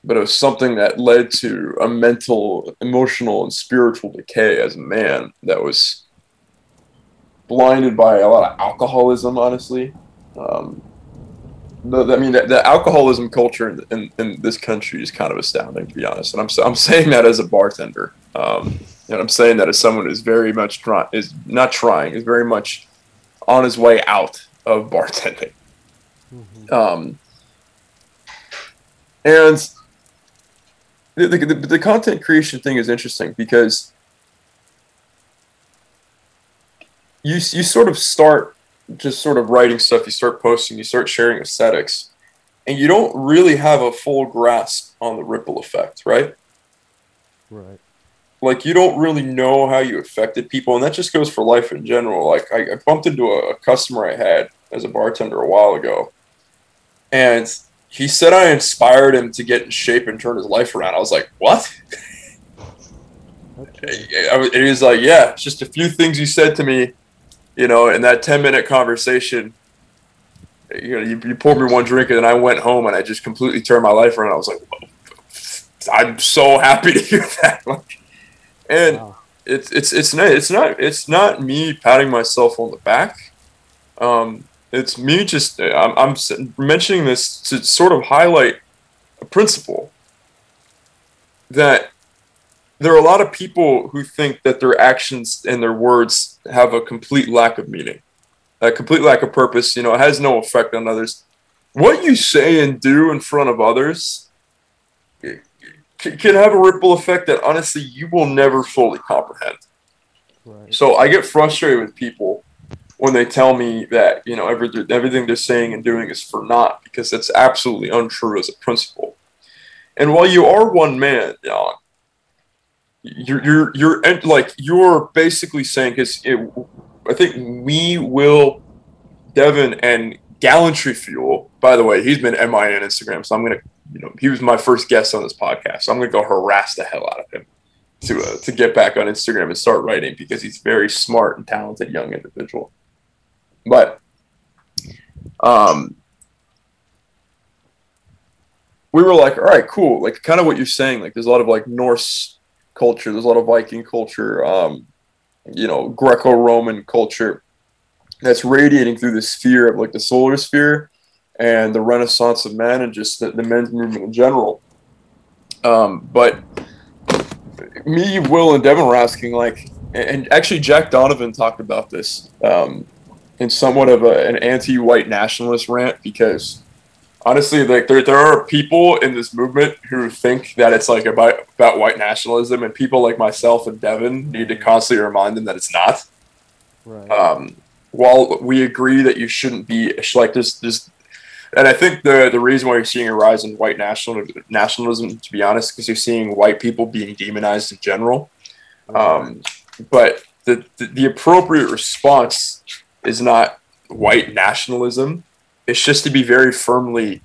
but it was something that led to a mental, emotional, and spiritual decay as a man that was blinded by a lot of alcoholism. Honestly, um, the, I mean, the, the, alcoholism culture in, in, in, this country is kind of astounding, to be honest. And I'm, I'm saying that as a bartender. Um, and I'm saying that as someone who's very much trying, is not trying, is very much on his way out of bartending. Mm-hmm. Um, and the, the, the content creation thing is interesting because you, you sort of start just sort of writing stuff, you start posting, you start sharing aesthetics, and you don't really have a full grasp on the ripple effect, right? Right like you don't really know how you affected people and that just goes for life in general like i, I bumped into a, a, customer i had as a bartender a while ago and he said I inspired him to get in shape and turn his life around. I was like, what? Okay. I he was like, yeah, it's just a few things you said to me, you know, in that 10 minute conversation. You know, you, you poured me one drink and then I went home and I just completely turned my life around. I was like, "Whoa, I'm so happy to hear that. Like, and Wow. it's it's it's not it's not it's not me patting myself on the back. Um, it's me just I'm, I'm mentioning this to sort of highlight a principle that there are a lot of people who think that their actions and their words have a complete lack of meaning, a complete lack of purpose. You know, it has no effect on others. What you say and do in front of others can have a ripple effect that honestly you will never fully comprehend. Right. So I get frustrated with people when they tell me that you know every, everything they're saying and doing is for naught because that's absolutely untrue as a principle. And while you are one man, Jan, you're you're you're and, like you're basically saying because I think we will Devin and Gallantry Fuel. By the way, he's been MIA on Instagram, so I'm gonna you know he was my first guest on this podcast, so I'm gonna go harass the hell out of him to uh, to get back on Instagram and start writing because he's very smart and talented young individual. But um we were like, all right, cool. Like kind of what you're saying, like there's a lot of like Norse culture, there's a lot of Viking culture, um, you know, Greco-Roman culture that's radiating through the sphere of like the solar sphere and the renaissance of men and just the, the men's movement in general. Um, but me, Will, and Devin were asking, like, and actually Jack Donovan talked about this um, in somewhat of a, an anti-white nationalist rant because honestly, like there, there are people in this movement who think that it's like about about white nationalism, and people like myself and Devin need to constantly remind them that it's not. Right. Um, while we agree that you shouldn't be like this, this, and I think the the reason why you're seeing a rise in white national nationalism, to be honest, because you're seeing white people being demonized in general. Um, but the, the the appropriate response is not white nationalism. It's just to be very firmly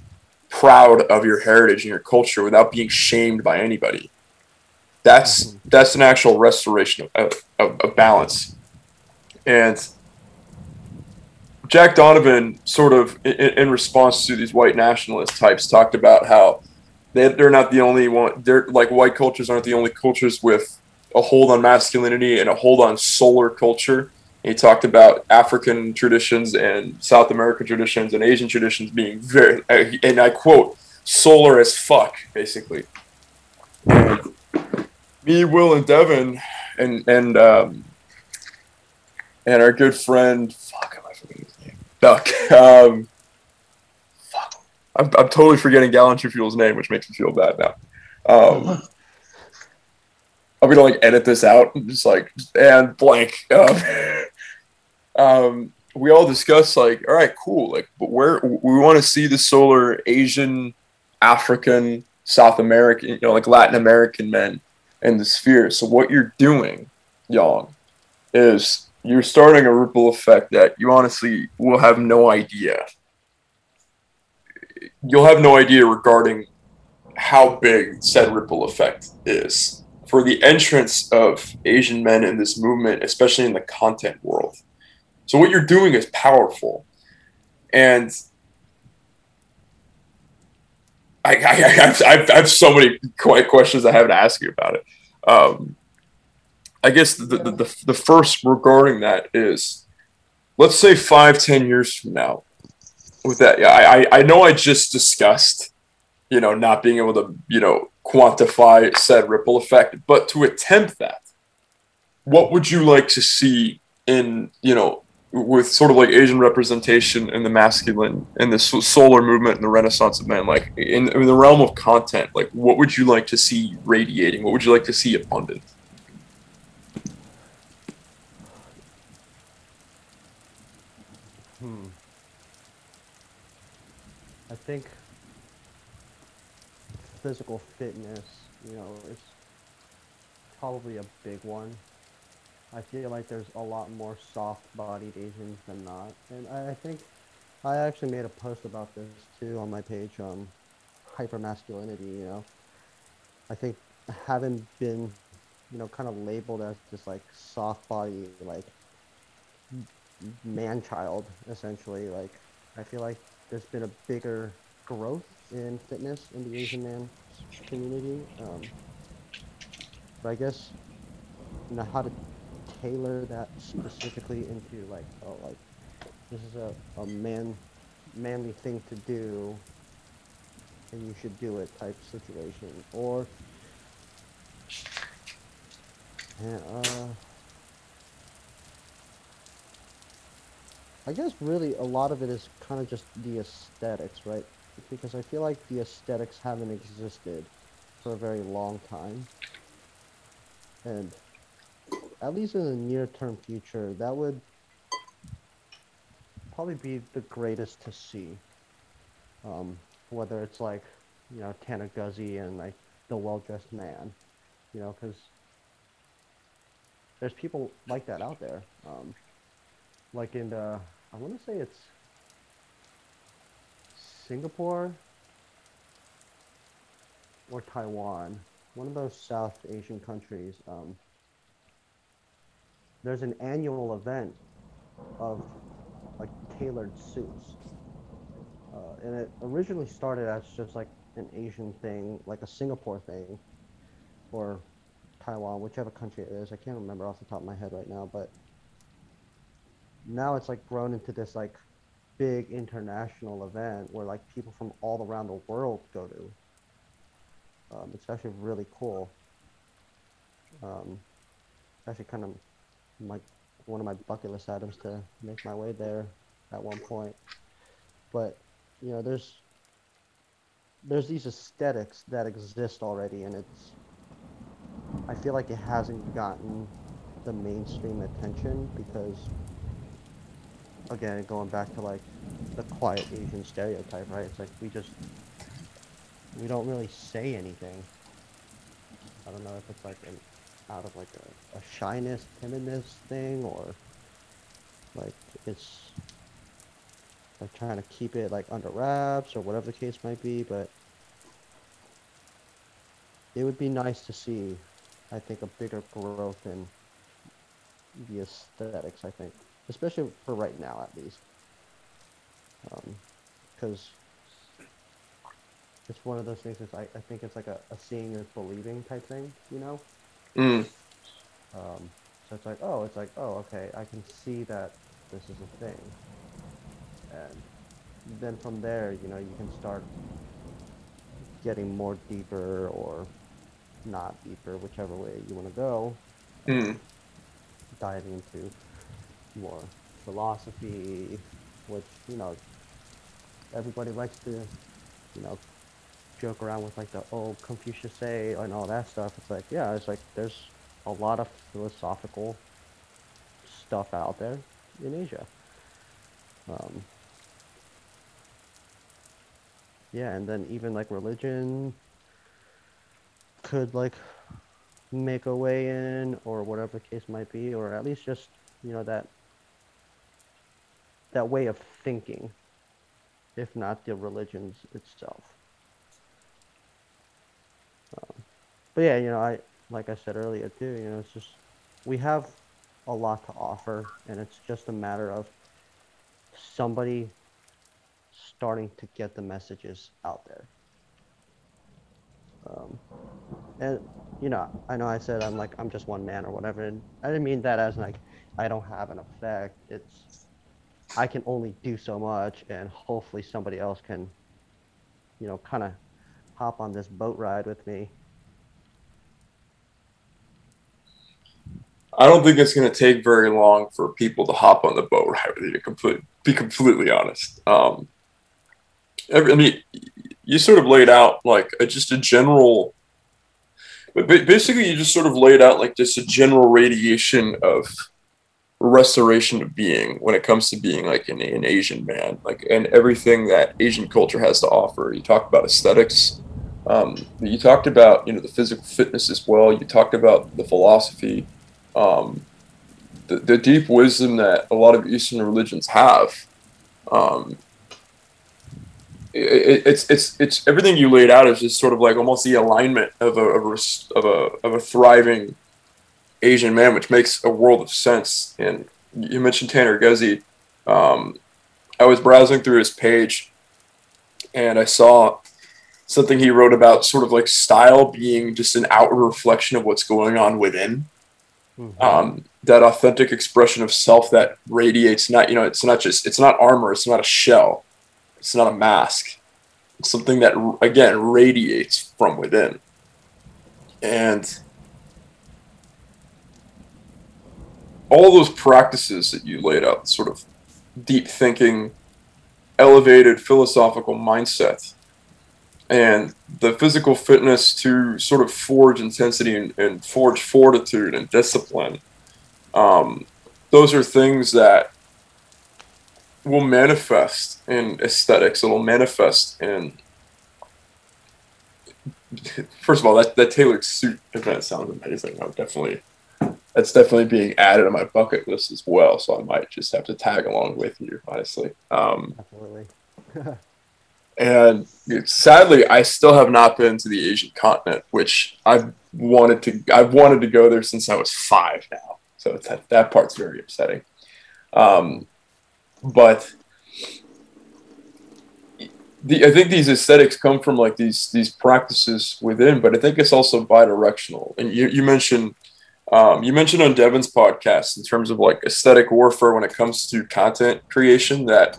proud of your heritage and your culture without being shamed by anybody. That's Mhm. that's an actual restoration of, of, of balance. And Jack Donovan, sort of in, in response to these white nationalist types, talked about how they, they're not the only one. They're like white cultures aren't the only cultures with a hold on masculinity and a hold on solar culture. And he talked about African traditions and South American traditions and Asian traditions being very, and I quote, solar as fuck, basically. And me, Will, and Devin, and and um, and our good friend, fuck, am I forgetting Duck. Um, fuck, I'm, I'm totally forgetting Gallantry Fuel's name, which makes me feel bad now. Um, I'm gonna like edit this out and just like and blank. Um, um, we all discussed like, all right, cool. Like, but where we want to see the solar Asian, African, South American, you know, like Latin American men in the sphere. So what you're doing, Young, is you're starting a ripple effect that you honestly will have no idea. You'll have no idea regarding how big said ripple effect is for the entrance of Asian men in this movement, especially in the content world. So what you're doing is powerful, and I, I, I, have, I have- so many questions I have to ask you about it. Um, I guess the, the, the, the first regarding that is, let's say five, ten years from now, with that, I, I, I know I just discussed, you know, not being able to, you know, quantify said ripple effect, but to attempt that, what would you like to see in, you know, with sort of like Asian representation in the masculine and the solar movement and the Renaissance of men, like in, in the realm of content, like what would you like to see radiating? What would you like to see abundant? Hmm. I think physical fitness, you know, is probably a big one. I feel like there's a lot more soft-bodied Asians than not, and I I think I actually made a post about this too on my page. Um, hypermasculinity. You know, I think having been, you know, kind of labeled as this like soft body, like man child, essentially. Like, I feel like there's been a bigger growth in fitness in the Asian man community. Um, but I guess know how to tailor that specifically into like oh like this is a, a man manly thing to do and you should do it type situation or yeah, uh, I guess really a lot of it is kind of just the aesthetics, right? Because I feel like the aesthetics haven't existed for a very long time. And at least in the near term future, that would probably be the greatest to see. Um, whether it's like, you know, Tanner Guzy and like the well dressed man, you know, because there's people like that out there. Um, like in the, I want to say it's Singapore or Taiwan, one of those South Asian countries. Um, there's an annual event of like tailored suits. Uh, and it originally started as just like an Asian thing, like a Singapore thing, or Taiwan, whichever country it is. I can't remember off the top of my head right now, but now it's like grown into this like big international event where like people from all around the world go to. Um, it's actually really cool. Um, actually, kind of my one of my bucket list items to make my way there at one point. But you know, there's there's these aesthetics that exist already, and it's I feel like it hasn't gotten the mainstream attention because again, going back to like the quiet Asian stereotype, right? It's like we just we don't really say anything. I don't know if it's like an out of like a, a shyness, timidness thing, or like it's like trying to keep it like under wraps or whatever the case might be, but it would be nice to see, I think, a bigger growth in the aesthetics, I think, especially for right now at least. Because um, it's one of those things, I, I think it's like a, a seeing is believing type thing, you know? Mm. Um, so it's like, oh, it's like, oh, okay, I can see that this is a thing. And then from there, you know, you can start getting more deeper or not deeper, whichever way you want to go. Mm. Diving into more philosophy, which, you know, everybody likes to, you know, joke around with like the old Confucius say and all that stuff. It's like, yeah, it's like there's a lot of philosophical stuff out there in Asia. Um, yeah, and then even like religion could like make a way in or whatever the case might be, or at least just, you know, that that way of thinking, if not the religions itself. Um, but yeah, you know, I like I said earlier too, you know, it's just we have a lot to offer, and it's just a matter of somebody starting to get the messages out there. Um, and you know, I know I said I'm like I'm just one man or whatever, and I didn't mean that as like I don't have an effect. It's I can only do so much, and hopefully somebody else can, you know, kind of hop on this boat ride with me. I don't think it's going to take very long for people to hop on the boat ride with you. To complete, be completely honest. Um, every, I mean, you sort of laid out like a, just a general, but basically you just sort of laid out like just a general radiation of restoration of being when it comes to being like an, an Asian man, like and everything that Asian culture has to offer. You talked about aesthetics. Um, you talked about you know the physical fitness as well. You talked about the philosophy, um, the, the deep wisdom that a lot of Eastern religions have. Um, it, it's it's it's everything you laid out is just sort of like almost the alignment of a of a of a, of a thriving Asian man, which makes a world of sense. And you mentioned Tanner Guzy. Um, I was browsing through his page, and I saw something he wrote about sort of like style being just an outward reflection of what's going on within. Mm-hmm. Um, that authentic expression of self that radiates not you know it's not just it's not armor it's not a shell it's not a mask it's something that again radiates from within and all those practices that you laid out sort of deep thinking elevated philosophical mindset and the physical fitness to sort of forge intensity and, and forge fortitude and discipline um, those are things that will manifest in aesthetics. It'll manifest in. First of all, that, that tailored suit event sounds amazing. I'm definitely that's definitely being added to my bucket list as well. So I might just have to tag along with you, honestly. Um, Absolutely. and sadly, I still have not been to the Asian continent, which I've wanted to. I've wanted to go there since I was five now. So that, that part's very upsetting. Um, but the, I think these aesthetics come from like these these practices within, but I think it's also bidirectional. And you, you mentioned um, you mentioned on Devin's podcast in terms of like aesthetic warfare when it comes to content creation that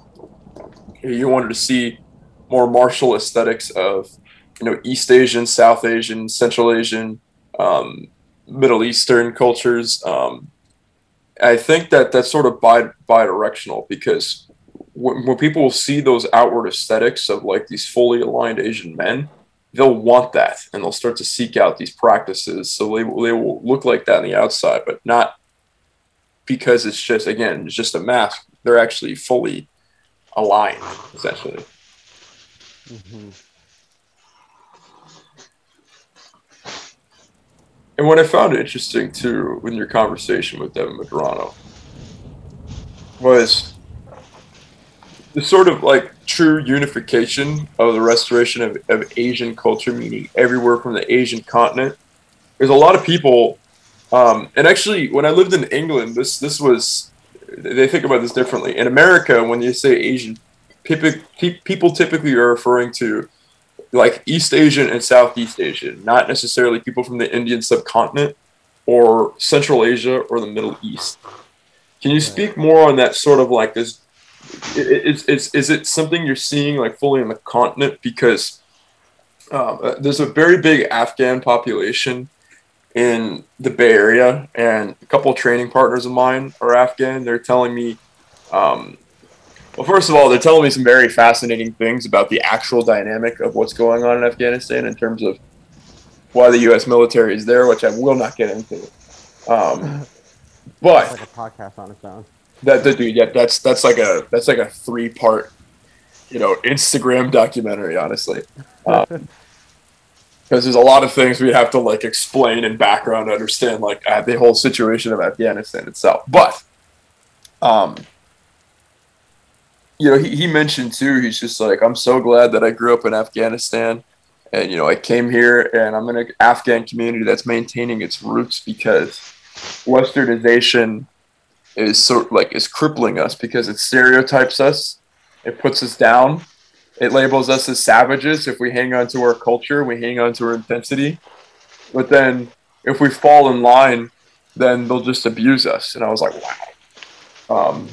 you wanted to see more martial aesthetics of you know East Asian, South Asian, Central Asian, um, Middle Eastern cultures. Um, I think that that's sort of bi bi-directional because when, when people see those outward aesthetics of like these fully aligned Asian men, they'll want that and they'll start to seek out these practices. So they, they will look like that on the outside, but not because it's just, again, it's just a mask. They're actually fully aligned, essentially. Mm-hmm. And what I found interesting too in your conversation with Devin Medrano was the sort of like true unification of the restoration of, of Asian culture, meaning everywhere from the Asian continent. There's a lot of people, um, and actually, when I lived in England, this this was they think about this differently. In America, when you say Asian, people typically are referring to like East Asian and Southeast Asian, not necessarily people from the Indian subcontinent or Central Asia or the Middle East. Can you speak more on that sort of like this? Is, is, is it something you're seeing like fully in the continent? Because um, uh, there's a very big Afghan population in the Bay Area, and a couple of training partners of mine are Afghan. They're telling me um, well, first of all, they're telling me some very fascinating things about the actual dynamic of what's going on in Afghanistan in terms of why the U.S. military is there, which I will not get into. Um, but like a podcast on its own. That, that dude, yeah, that's that's like a that's like a three part, you know, Instagram documentary. Honestly, because um, there's a lot of things we have to like explain in background to understand like uh, the whole situation of Afghanistan itself. But um, you know, he, he mentioned too, he's just like, I'm so glad that I grew up in Afghanistan. And, you know, I came here and I'm in an Afghan community that's maintaining its roots because westernization is sort like is crippling us because it stereotypes us, it puts us down, it labels us as savages if we hang on to our culture, we hang on to our intensity. But then if we fall in line, then they'll just abuse us. And I was like, wow. Um,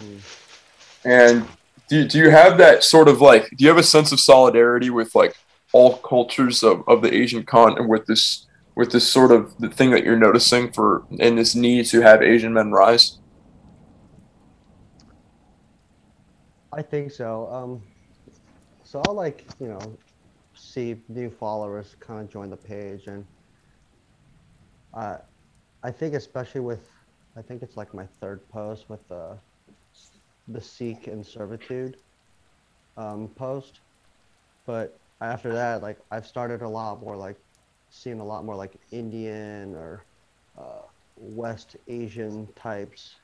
and do, do you have that sort of like do you have a sense of solidarity with like all cultures of, of the asian continent with this with this sort of the thing that you're noticing for and this need to have asian men rise i think so. Um so i'll like you know see new followers kind of join the page and uh, i think especially with i think it's like my third post with the the Sikh and servitude um, post, but after that, like I've started a lot more like seeing a lot more like Indian or uh, West Asian types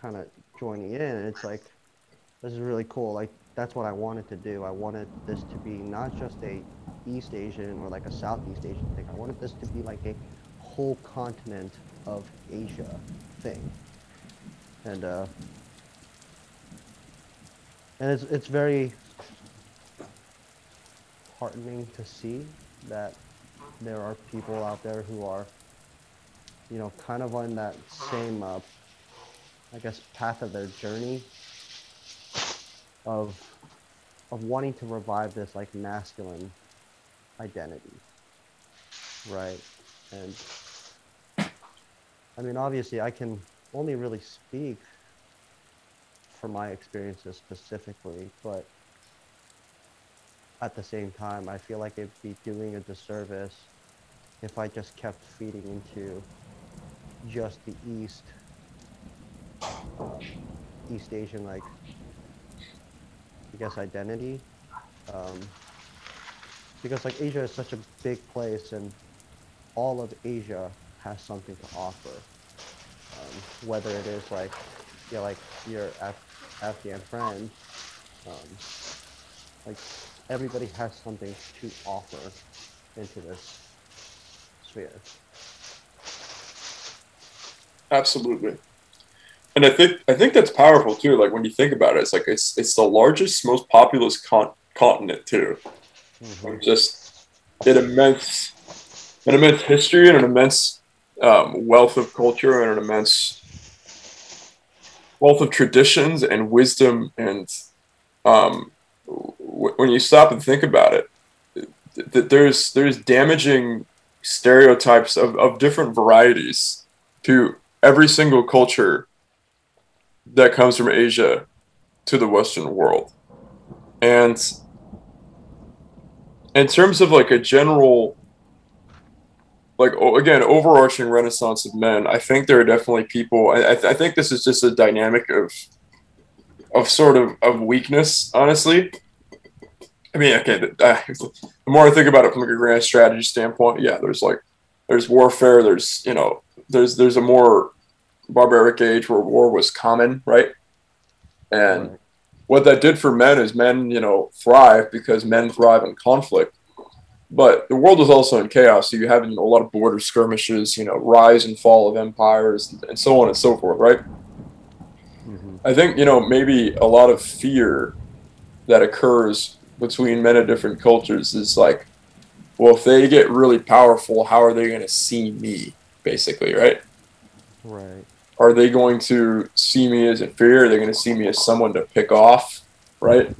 kind of joining in, it's like this is really cool. Like that's what I wanted to do. I wanted this to be not just a East Asian or like a Southeast Asian thing. I wanted this to be like a whole continent of Asia thing. And uh, and it's it's very heartening to see that there are people out there who are, you know, kind of on that same, uh, I guess, path of their journey of of wanting to revive this like masculine identity, right? And I mean, obviously, I can only really speak for my experiences specifically, but at the same time, I feel like it'd be doing a disservice if I just kept feeding into just the East, East Asian, like, I guess, identity. Um, because, like, Asia is such a big place, and all of Asia has something to offer. Um, whether it is, like, yeah, like your Af- Afghan friend, um, like everybody has something to offer into this sphere. Absolutely. And I think I think that's powerful too. Like when you think about it, it's like it's it's the largest, most populous con- continent too. Mhm. Just an immense, an immense history and an immense um, wealth of culture and an immense wealth of traditions and wisdom. And um, w- when you stop and think about it, th- th- there's there's damaging stereotypes of, of different varieties to every single culture that comes from Asia to the Western world. And in terms of like a general, like again, overarching renaissance of men, I think there are definitely people. I, I, th- I think this is just a dynamic of, of sort of of weakness. Honestly, I mean, okay, the, uh, the more I think about it from a grand strategy standpoint, yeah, there's like, there's warfare. There's you know, there's there's a more barbaric age where war was common, right? And Right. what that did for men is men, you know, thrive because men thrive in conflict. But the world was also in chaos. So you have you know, a lot of border skirmishes, you know, rise and fall of empires, and so on and so forth, right? Mhm. I think, you know, maybe a lot of fear that occurs between men of different cultures is like, well, if they get really powerful, how are they going to see me, basically, right? Right. Are they going to see me as inferior? Are they going to see me as someone to pick off? Right?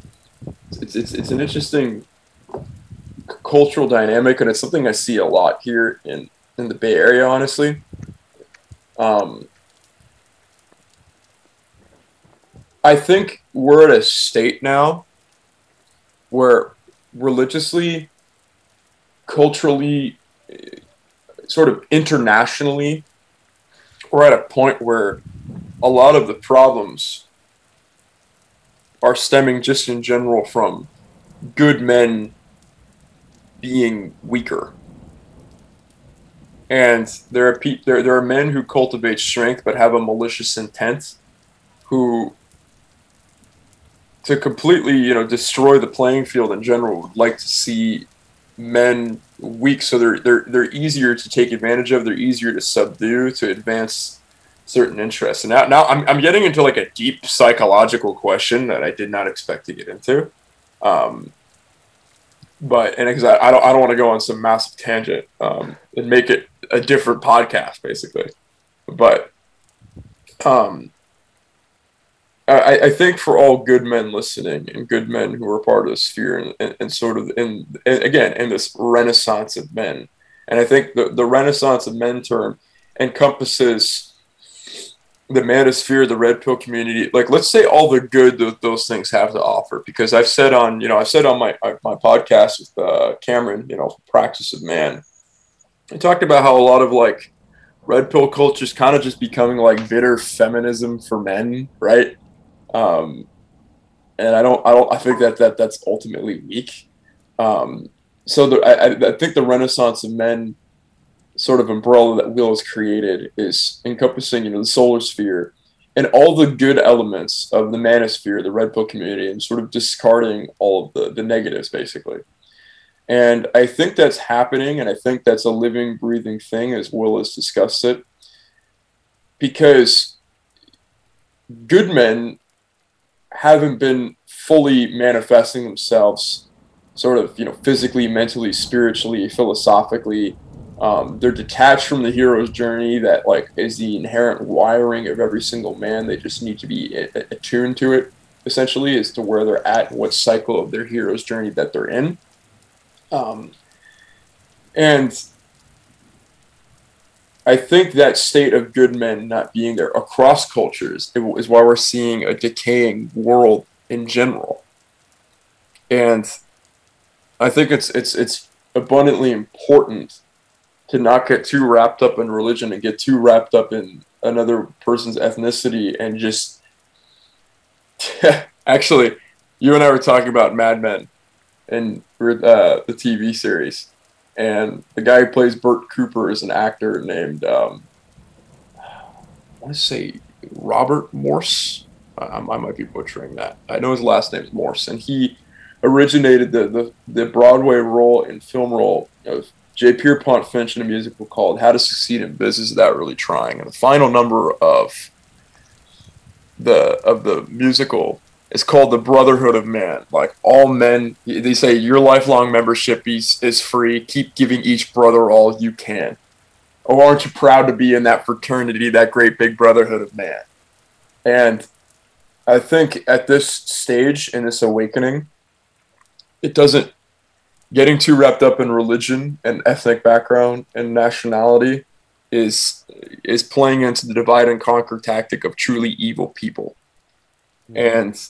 It's, it's, it's an interesting cultural dynamic, and it's something I see a lot here in, in the Bay Area, honestly. Um, I think we're at a state now where religiously, culturally, sort of internationally, we're at a point where a lot of the problems are stemming just in general from good men being weaker. And there are pe- there, there are men who cultivate strength but have a malicious intent who to completely, you know, destroy the playing field in general would like to see men weak so they're they're they're easier to take advantage of they're easier to subdue to advance certain interests. And now now I'm, I'm getting into like a deep psychological question that i did not expect to get into. Um but and because I, I don't i don't want to go on some massive tangent um and make it a different podcast basically. But um I, I think for all good men listening and good men who are part of the sphere and, and, and sort of in and again in this renaissance of men. And i think the, the renaissance of men term encompasses the manosphere the red pill community. Like let's say all the good that those things have to offer. Because i've said on you know i've said on my my podcast with uh, cameron you know practice of man. I talked about how a lot of like red pill culture is kind of just becoming like bitter feminism for men right um, and I don't, I don't, I think that that that's ultimately weak. Um, so the, I, I- think the Renaissance of men sort of umbrella that Will has created is encompassing, you know, the solar sphere and all the good elements of the manosphere, the red pill community, and sort of discarding all of the, the negatives, basically. And I think that's happening, and I think that's a living, breathing thing, as Will has discussed it. Because good men haven't been fully manifesting themselves, sort of, you know, physically, mentally, spiritually, philosophically. Um, they're detached from the hero's journey that, like, is the inherent wiring of every single man. They just need to be attuned to it, essentially, as to where they're at, what cycle of their hero's journey that they're in um, and I think that state of good men not being there across cultures is why we're seeing a decaying world in general. And I think it's it's it's abundantly important to not get too wrapped up in religion and get too wrapped up in another person's ethnicity and just actually you and I were talking about Mad Men and uh, the TV series. And the guy who plays Bert Cooper is an actor named, um, I want to say Robert Morse. I, I, might be butchering that. I know his last name is Morse, and he originated the, the, the Broadway role and film role of J. Pierpont Finch in a musical called How to Succeed in Business Without Really Trying. And the final number of the of the musical it's called the Brotherhood of Man. Like all men, they say your lifelong membership is, is free. Keep giving each brother all you can. Oh, aren't you proud to be in that fraternity, that great big brotherhood of man? And I think at this stage in this awakening, it doesn't getting too wrapped up in religion and ethnic background and nationality is is playing into the divide and conquer tactic of truly evil people. Mm-hmm. And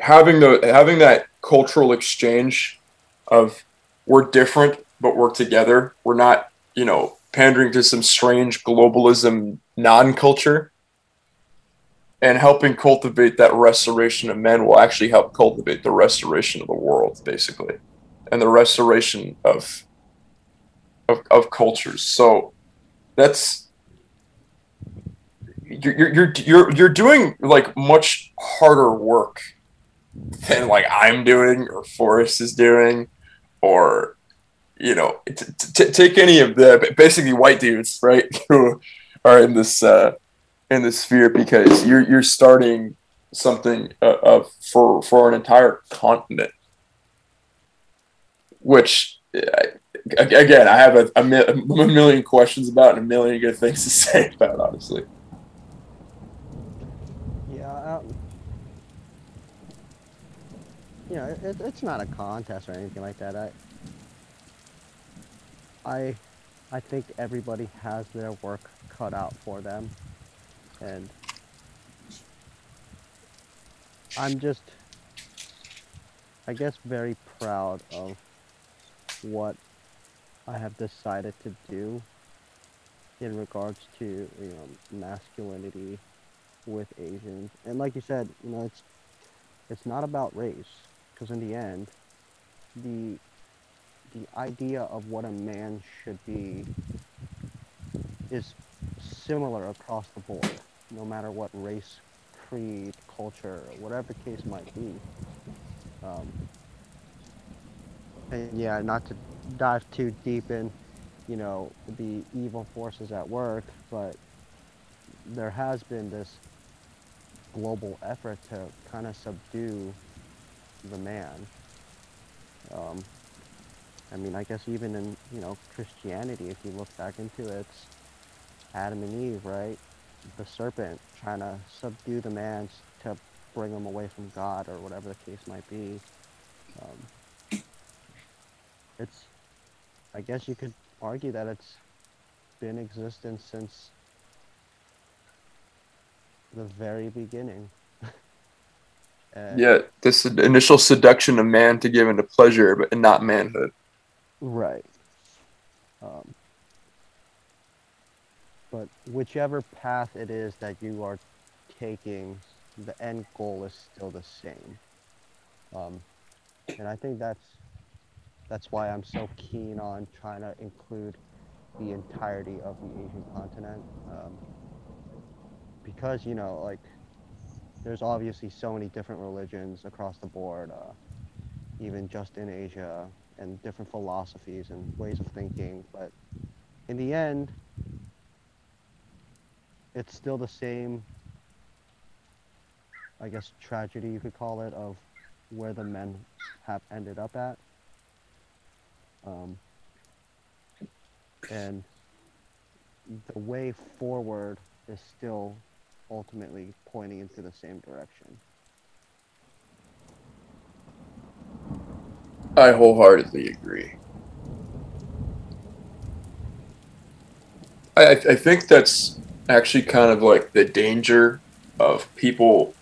having the having that cultural exchange of we're different but we're together. We're not, you know, pandering to some strange globalism non-culture. And helping cultivate that restoration of men will actually help cultivate the restoration of the world, basically, and the restoration of of, of cultures. So that's you're, you're you're you're doing like much harder work than like I'm doing or Forrest is doing, or you know, t- t- take any of the basically white dudes, right, who are in this uh, in this sphere because you're you're starting something uh, of for for an entire continent, which. Uh, again, I have a, a, million questions about and a million good things to say about, honestly. You know, it, it's not a contest or anything like that. I, I, I think everybody has their work cut out for them, and I'm just, I guess, very proud of what I have decided to do in regards to you know masculinity with Asians, and like you said, you know, it's it's not about race because in the end, the the idea of what a man should be is similar across the board, no matter what race, creed, culture, whatever the case might be. Um, and yeah, not to dive too deep in, you know, the evil forces at work, but there has been this global effort to kind of subdue the man. Um, I mean, I guess even in, you know, Christianity, if you look back into it, it's Adam and Eve, right? The serpent trying to subdue the man to bring him away from God or whatever the case might be. Um, it's, I guess you could argue that it's been existence since the very beginning. And yeah, this initial seduction of man to give into pleasure, but not manhood. Right. Um, but whichever path it is that you are taking, the end goal is still the same. Um, and I think that's that's why I'm so keen on trying to include the entirety of the Asian continent. Um, because you know, like, there's obviously so many different religions across the board, uh, even just in Asia, and different philosophies and ways of thinking. But in the end, it's still the same. I guess tragedy you could call it of where the men have ended up at. Um, and the way forward is still ultimately pointing into the same direction. I wholeheartedly agree. I, I think that's actually kind of like the danger of people.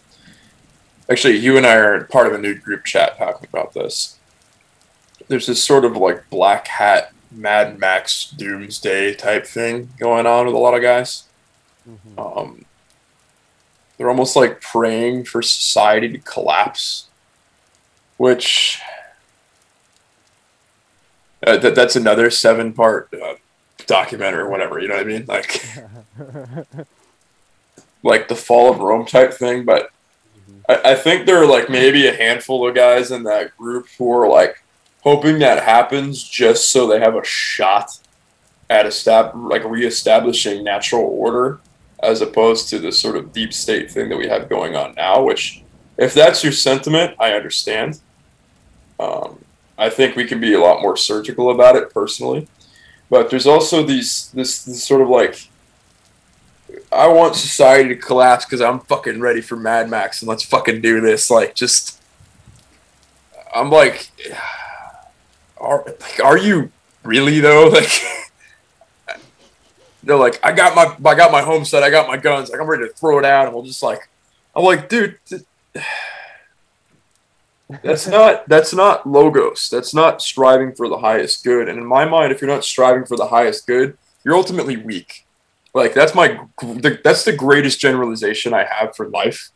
Actually, you and I are part of a new group chat talking about this. There's this sort of like black hat Mad Max doomsday type thing going on with a lot of guys. Mm-hmm. Um, they're almost like praying for society to collapse, which uh, that that's another seven part uh, documentary or whatever. You know what I mean? Like like the fall of Rome type thing. But I, I think there are like maybe a handful of guys in that group who are like hoping that happens just so they have a shot at estab- like reestablishing natural order as opposed to the sort of deep state thing that we have going on now which if that's your sentiment i understand. Um, i think we can be a lot more surgical about it personally. But there's also these this, this sort of like i want society to collapse because i'm fucking ready for mad max and let's fucking do this. Like just i'm like are like, are you really though? Like, they're like, I got my, I got my homestead, I got my guns, like I'm ready to throw it out, and we'll just like, I'm like, dude, th- that's not, that's not logos. That's not striving for the highest good. And in my mind, if you're not striving for the highest good, you're ultimately weak. Like that's my, that's the greatest generalization I have for life.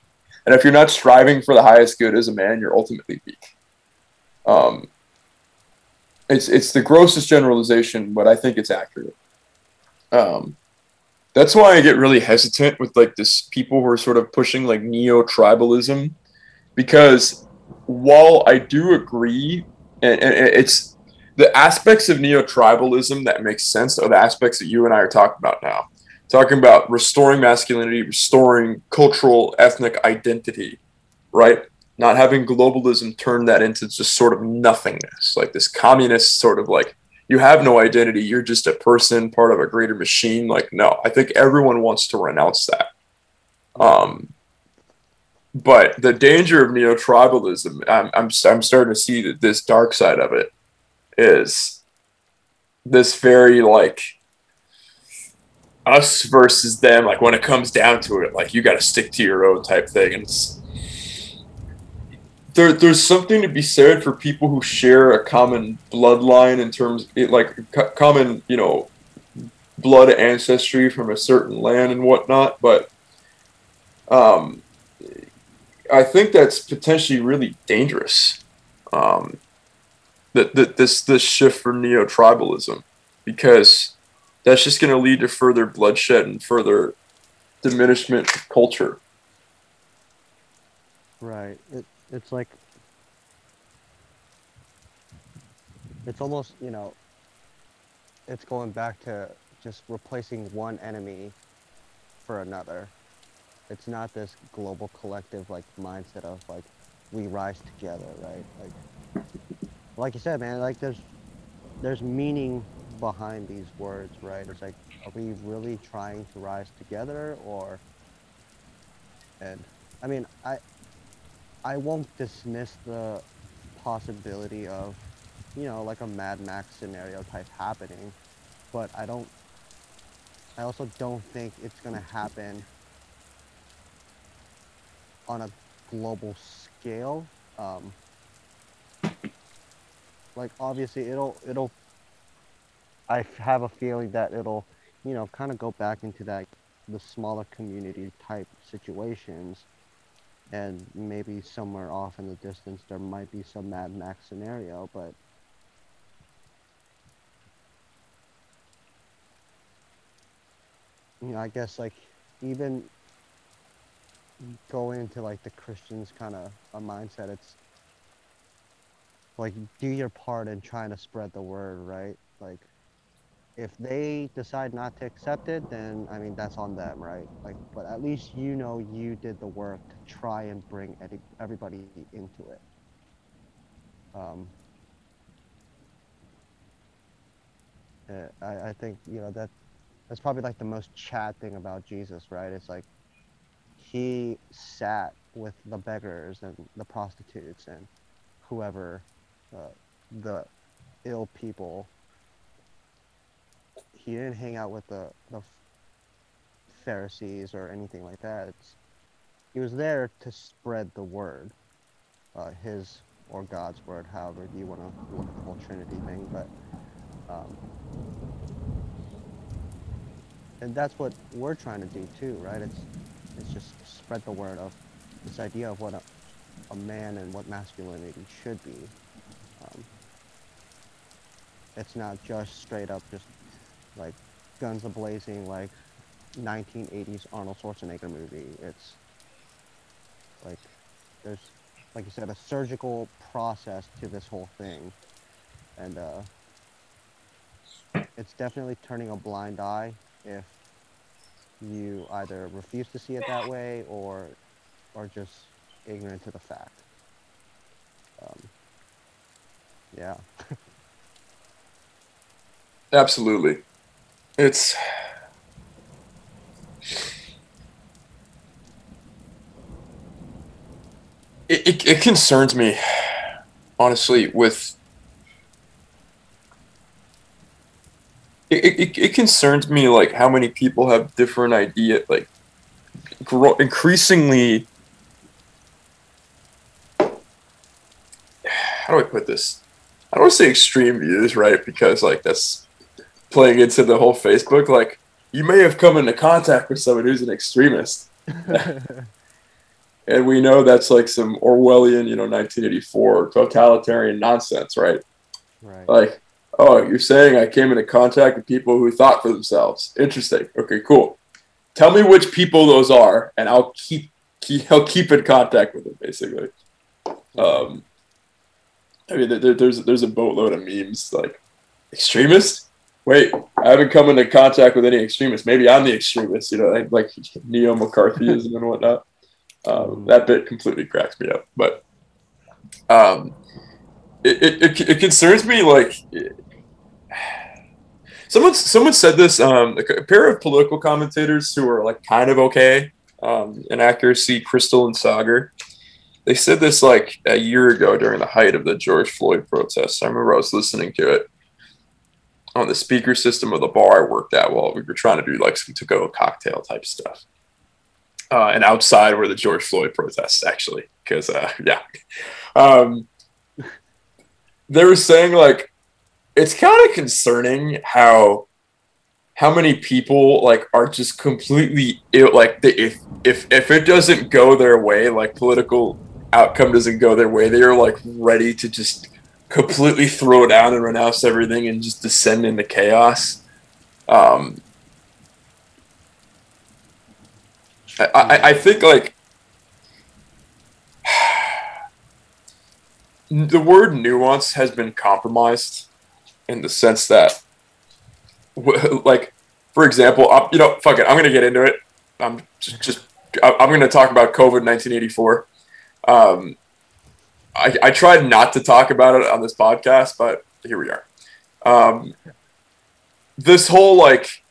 And if you're not striving for the highest good as a man, you're ultimately weak. Um, it's it's the grossest generalization, but I think it's accurate. Um, that's why I get really hesitant with like this people who are sort of pushing like neo tribalism, because while I do agree, and, and it's the aspects of neo tribalism that make sense are the aspects that you and I are talking about now. Talking about restoring masculinity, restoring cultural ethnic identity, right? not having globalism turn that into just sort of nothingness, like this communist sort of like you have no identity, you're just a person, part of a greater machine. Like, no, I think everyone wants to renounce that. Um, but the danger of neo tribalism, I'm, I'm, I'm starting to see that this dark side of it is this very like us versus them. Like when it comes down to it, like you got to stick to your own type thing. And it's, there, there's something to be said for people who share a common bloodline in terms, like common, you know, blood ancestry from a certain land and whatnot. But um, I think that's potentially really dangerous. Um, that, that this this shift for neo tribalism, because that's just going to lead to further bloodshed and further diminishment of culture. Right. It, it's like it's almost you know it's going back to just replacing one enemy for another. It's not this global collective like mindset of like we rise together right? Like like you said man like there's there's meaning behind these words right? It's like are we really trying to rise together or and i mean i I won't dismiss the possibility of, you know, like a Mad Max scenario type happening, but I don't. I also don't think it's gonna happen on a global scale. Um, like obviously it'll it'll. I have a feeling that it'll, you know, kind of go back into that the smaller community type situations and maybe somewhere off in the distance there might be some Mad Max scenario, but you know, I guess like even going into like the Christians kind of a mindset, it's like do your part in trying to spread the word, right? Like if they decide not to accept it, then I mean that's on them, right? Like, but at least you know you did the work to try and bring edi- everybody into it. Um, uh, I, I think you know that that's probably like the most Chad thing about Jesus, right? It's like he sat with the beggars and the prostitutes and whoever, uh, the ill people. He didn't hang out with the the Pharisees or anything like that. It's, he was there to spread the word, uh, his or God's word, however you want to look at the whole Trinity thing, but. Um, and that's what we're trying to do too, right? It's it's just spread the word of this idea of what a, a man and what masculinity should be. Um, it's not just straight up just like guns a blazing like 1980s Arnold Schwarzenegger movie. It's like there's like you said a surgical process to this whole thing, and uh, it's definitely turning a blind eye if you either refuse to see it that way or are just ignorant to the fact. Um, yeah. Absolutely. It's it, it, it concerns me honestly with it, it, it concerns me like how many people have different idea like grow, increasingly how do I put this? I don't want to say extreme views, right? Because like that's playing into the whole Facebook. Like you may have come into contact with someone who's an extremist, and we know that's like some Orwellian, you know, 1984 totalitarian nonsense, right? right. Like, oh, you're saying I came into contact with people who thought for themselves. Interesting. Okay, cool. Tell me which people those are, and I'll keep, keep I'll keep in contact with them, basically. Um, I mean, there, there's there's a boatload of memes like extremist. Wait, I haven't come into contact with any extremists. Maybe I'm the extremist, you know, like, neo McCarthyism and whatnot. Um, that bit completely cracks me up, but um, it, it, it, it concerns me. Like someone someone said this. Um, a pair of political commentators who are like kind of okay um, in accuracy, Krystal and Saagar they said this like a year ago during the height of the George Floyd protests. I remember I was listening to it on the speaker system of the bar I worked at while we were trying to do like some to go cocktail type stuff. Uh, and outside were the George Floyd protests, actually, because uh, yeah, um, they were saying like it's kind of concerning how how many people like are just completely Ill, like the, if if if it doesn't go their way, like political outcome doesn't go their way, they are like ready to just completely throw down and renounce everything and just descend into chaos. Um, I, I, I think like the word nuance has been compromised in the sense that like for example I'm, you know fuck it i'm gonna get into it i'm just, just i'm gonna talk about covid 1984 um, I, I tried not to talk about it on this podcast, but here we are. Um, this whole like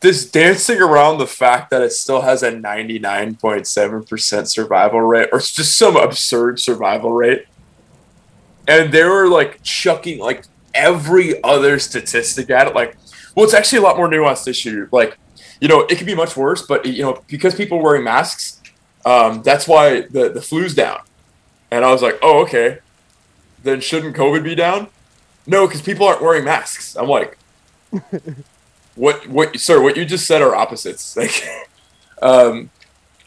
this dancing around the fact that it still has a 99.7% survival rate or it's just some absurd survival rate and they were like chucking like every other statistic at it like well it's actually a lot more nuanced issue like you know it could be much worse but you know because people are wearing masks um, that's why the the flu's down. And I was like, oh okay, then shouldn't COVID be down? No, because people aren't wearing masks. I'm like, what what sir? What you just said are opposites. Like, um,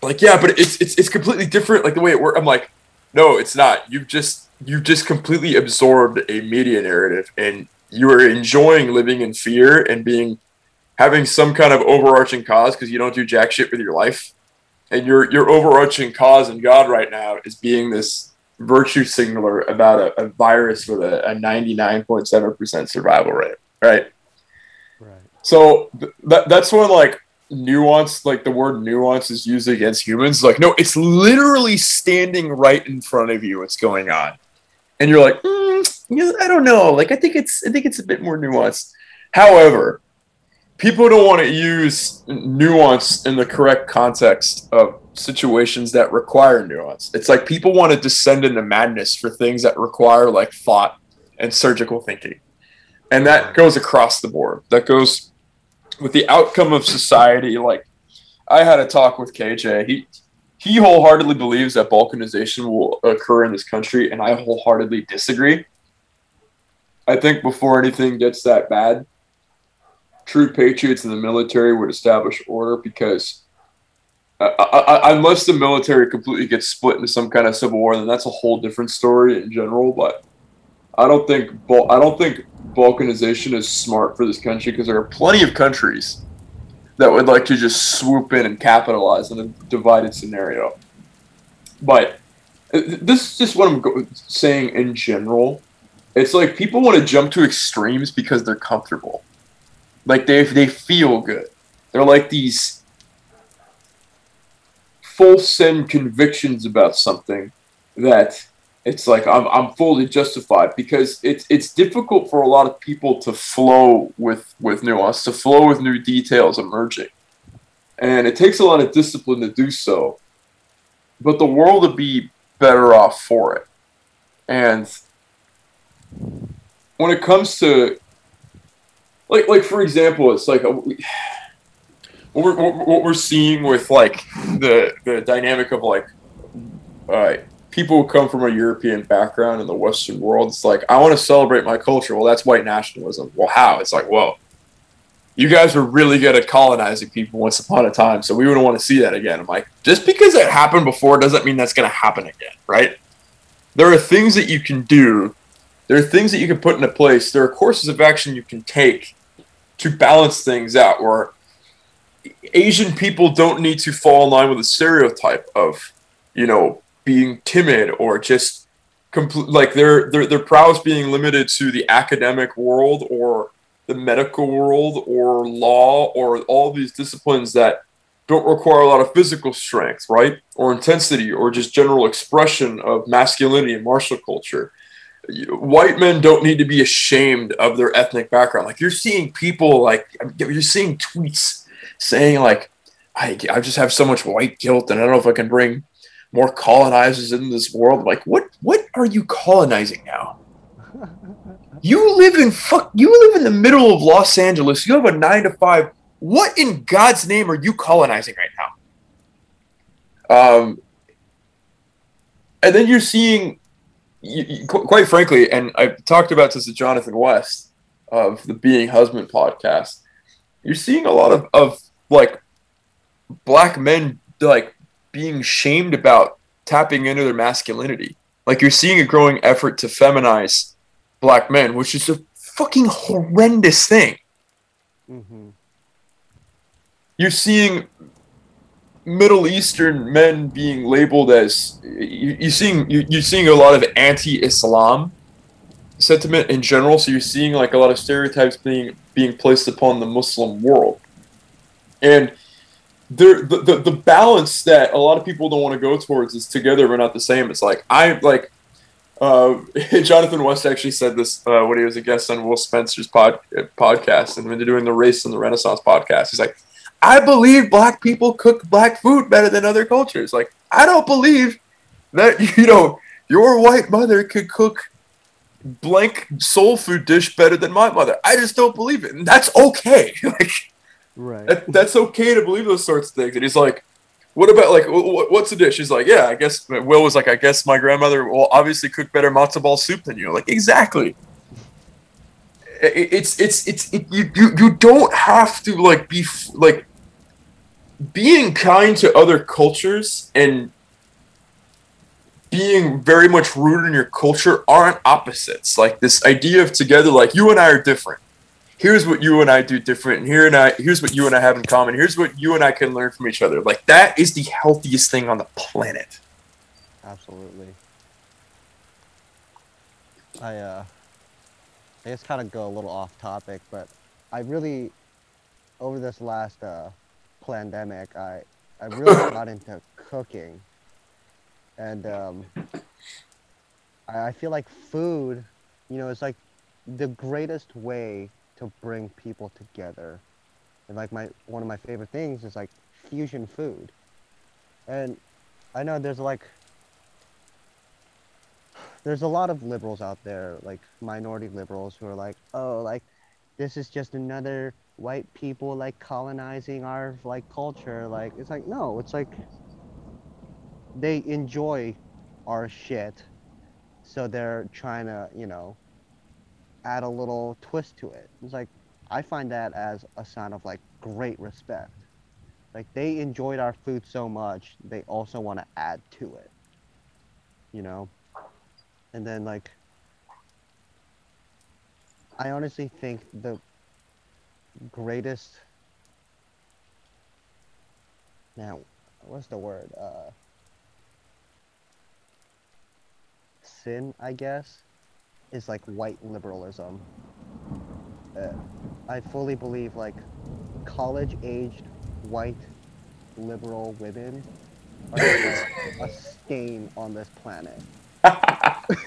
like yeah, but it's it's it's completely different. Like the way it works. I'm like, no, it's not. You've just you've just completely absorbed a media narrative, and you are enjoying living in fear and being having some kind of overarching cause because you don't do jack shit with your life, and your your overarching cause in God right now is being this virtue signaler about a, a virus with a, a 99.7% survival rate, right? Right. So th- that that's when like nuance, like the word nuance is used against humans. Like, no, it's literally standing right in front of you. What's going on, and you're like, mm, I don't know. Like, I think it's I think it's a bit more nuanced. However, people don't want to use nuance in the correct context of situations that require nuance. It's like people want to descend into madness for things that require like thought and surgical thinking. And that goes across the board. That goes with the outcome of society. Like I had a talk with KJ. He he wholeheartedly believes that balkanization will occur in this country, and I wholeheartedly disagree. I think before anything gets that bad, true patriots in the military would establish order because uh, I, I, unless the military completely gets split into some kind of civil war, then that's a whole different story in general. But I don't think I don't think balkanization is smart for this country because there are plenty of countries that would like to just swoop in and capitalize on a divided scenario. But uh, this is just what I'm saying in general. It's like people want to jump to extremes because they're comfortable. Like they they feel good. They're like these full send convictions about something that it's like I'm, I'm fully justified because it's it's difficult for a lot of people to flow with with nuance to flow with new details emerging and it takes a lot of discipline to do so but the world would be better off for it and when it comes to like like for example, it's like a, what we're what we're seeing with like the the dynamic of like uh, people who come from a European background in the Western world. It's like I want to celebrate my culture. Well, that's white nationalism. Well, how? It's like well. You guys were really good at colonizing people once upon a time, so we wouldn't want to see that again. I'm like, just because it happened before doesn't mean that's going to happen again, right? There are things that you can do there are things that you can put into place. There are courses of action you can take to balance things out where Asian people don't need to fall in line with a stereotype of, you know, being timid or just complete like their their their prowess being limited to the academic world or the medical world or law or all these disciplines that don't require a lot of physical strength, right? Or intensity or just general expression of masculinity and martial culture white men don't need to be ashamed of their ethnic background. Like you're seeing people like you're seeing tweets saying like I, I just have so much white guilt and I don't know if I can bring more colonizers into this world. Like what what are you colonizing now? You live in fuck you live in the middle of Los Angeles. You have a 9 to 5. What in God's name are you colonizing right now? Um and then you're seeing you, you, quite frankly, and I've talked about this to Jonathan West of the Being Husband podcast. You're seeing a lot of, of like black men like being shamed about tapping into their masculinity. Like you're seeing a growing effort to feminize black men, which is a fucking horrendous thing. Mm-hmm. You're seeing Middle Eastern men being labeled as you, you're seeing you, you're seeing a lot of anti-Islam sentiment in general. So you're seeing like a lot of stereotypes being being placed upon the Muslim world, and there the, the, the balance that a lot of people don't want to go towards is together but not the same. It's like I like uh, Jonathan West actually said this uh, when he was a guest on Will Spencer's pod, podcast, and when they're doing the Race and the Renaissance podcast, he's like, I believe black people cook black food better than other cultures. Like, I don't believe that, you know, your white mother could cook blank soul food dish better than my mother. I just don't believe it. And that's okay. like, right. That, that's okay to believe those sorts of things. And he's like, what about like what's the dish? He's like, yeah, I guess Will was like, I guess my grandmother will obviously cook better matzo ball soup than you. Like, exactly. It's it's it's it, you, you you don't have to like be like being kind to other cultures and being very much rooted in your culture aren't opposites. Like this idea of together, like you and I are different. here's what you and I do different, and here and I here's what you and I have in common. Here's what you and I can learn from each other. Like that is the healthiest thing on the planet. Absolutely. I uh I just kind of go a little off topic, but I really over this last uh pandemic, I I really got into cooking. And um I, I feel like food, you know, is like the greatest way to bring people together. And like my one of my favorite things is like fusion food. And I know there's like there's a lot of liberals out there, like minority liberals, who are like, oh, like this is just another white people like colonizing our like culture. Like it's like no, it's like they enjoy our shit, so they're trying to you know add a little twist to it. It's like I find that as a sign of like great respect. Like they enjoyed our food so much, they also want to add to it. You know and then like I honestly think the greatest. Now what's the word? Uh sin I guess is like white liberalism. Uh, I fully believe like college aged white liberal women are a stain on this planet.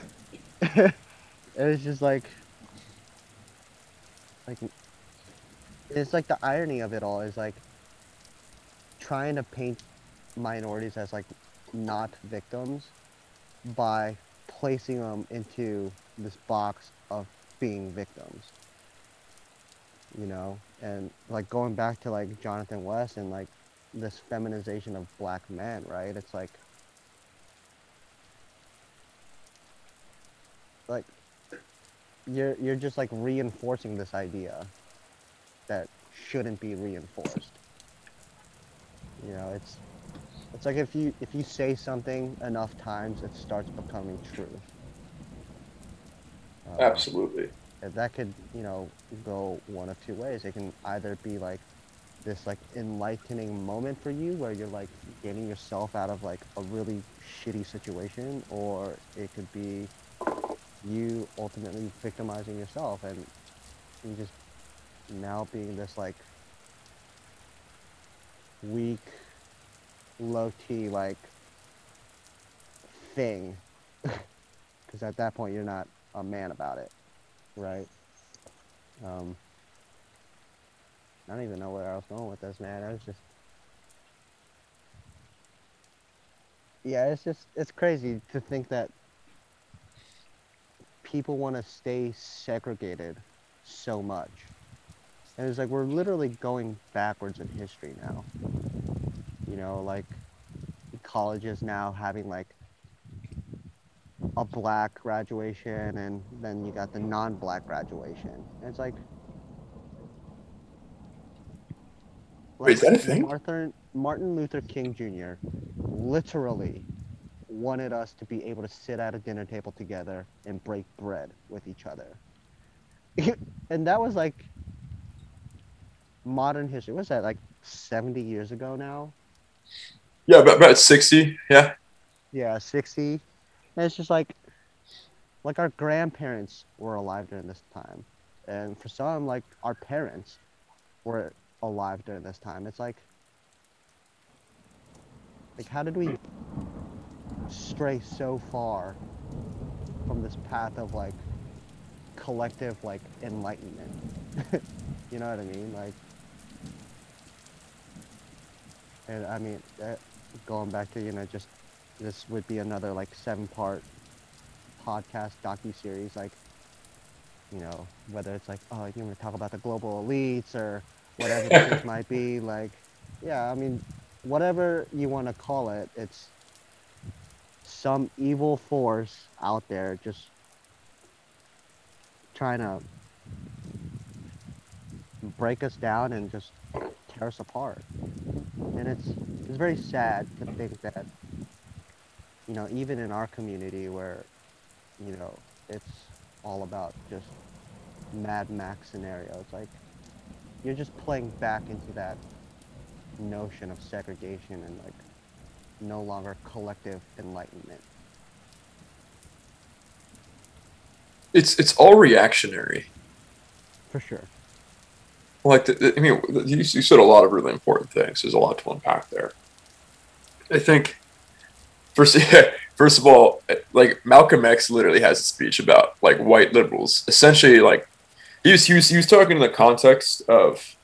It's just like like it's like the irony of it all is like trying to paint minorities as like not victims by placing them into this box of being victims. You know? And like going back to like jonathan west and like this feminization of black men right? It's like like you're you're just like reinforcing this idea that shouldn't be reinforced. You know, it's it's like if you if you say something enough times, it starts becoming true. Uh, Absolutely. And that could you know go one of two ways. It can either be like this like enlightening moment for you where you're like getting yourself out of like a really shitty situation or it could be you ultimately victimizing yourself and you just now being this like weak, low key like thing. Because at that point you're not a man about it, right? Um, I don't even know where I was going with this, man. I was just. Yeah, it's just, it's crazy to think that people want to stay segregated so much. And it's like we're literally going backwards in history now. You know, like colleges now having like a black graduation and then you got the non-black graduation. And it's like, like Wait, is that a thing? Martin, Martin Luther King Jr. literally wanted us to be able to sit at a dinner table together and break bread with each other. and that was like modern history. What's that, like 70 years ago now? Yeah, about, about 60, yeah. Yeah, 60. And it's just like, like our grandparents were alive during this time. And for some, like our parents were alive during this time. It's like, like how did we stray so far from this path of like collective like enlightenment. you know what I mean? Like, and I mean, uh, going back to you know just this would be another like seven part podcast docu series like you know whether it's like oh you want to talk about the global elites or whatever it might be like yeah i mean whatever you want to call it it's some evil force out there just trying to break us down and just tear us apart. And it's it's very sad to think that you know, even in our community where you know, it's all about just Mad Max scenario. It's like you're just playing back into that notion of segregation and like no longer collective enlightenment. It's it's all reactionary. For sure. Like I mean, you, you said a lot of really important things. There's a lot to unpack there. I think first first of all, like Malcolm X literally has a speech about like white liberals. Essentially, like he was he was, he was talking in the context of,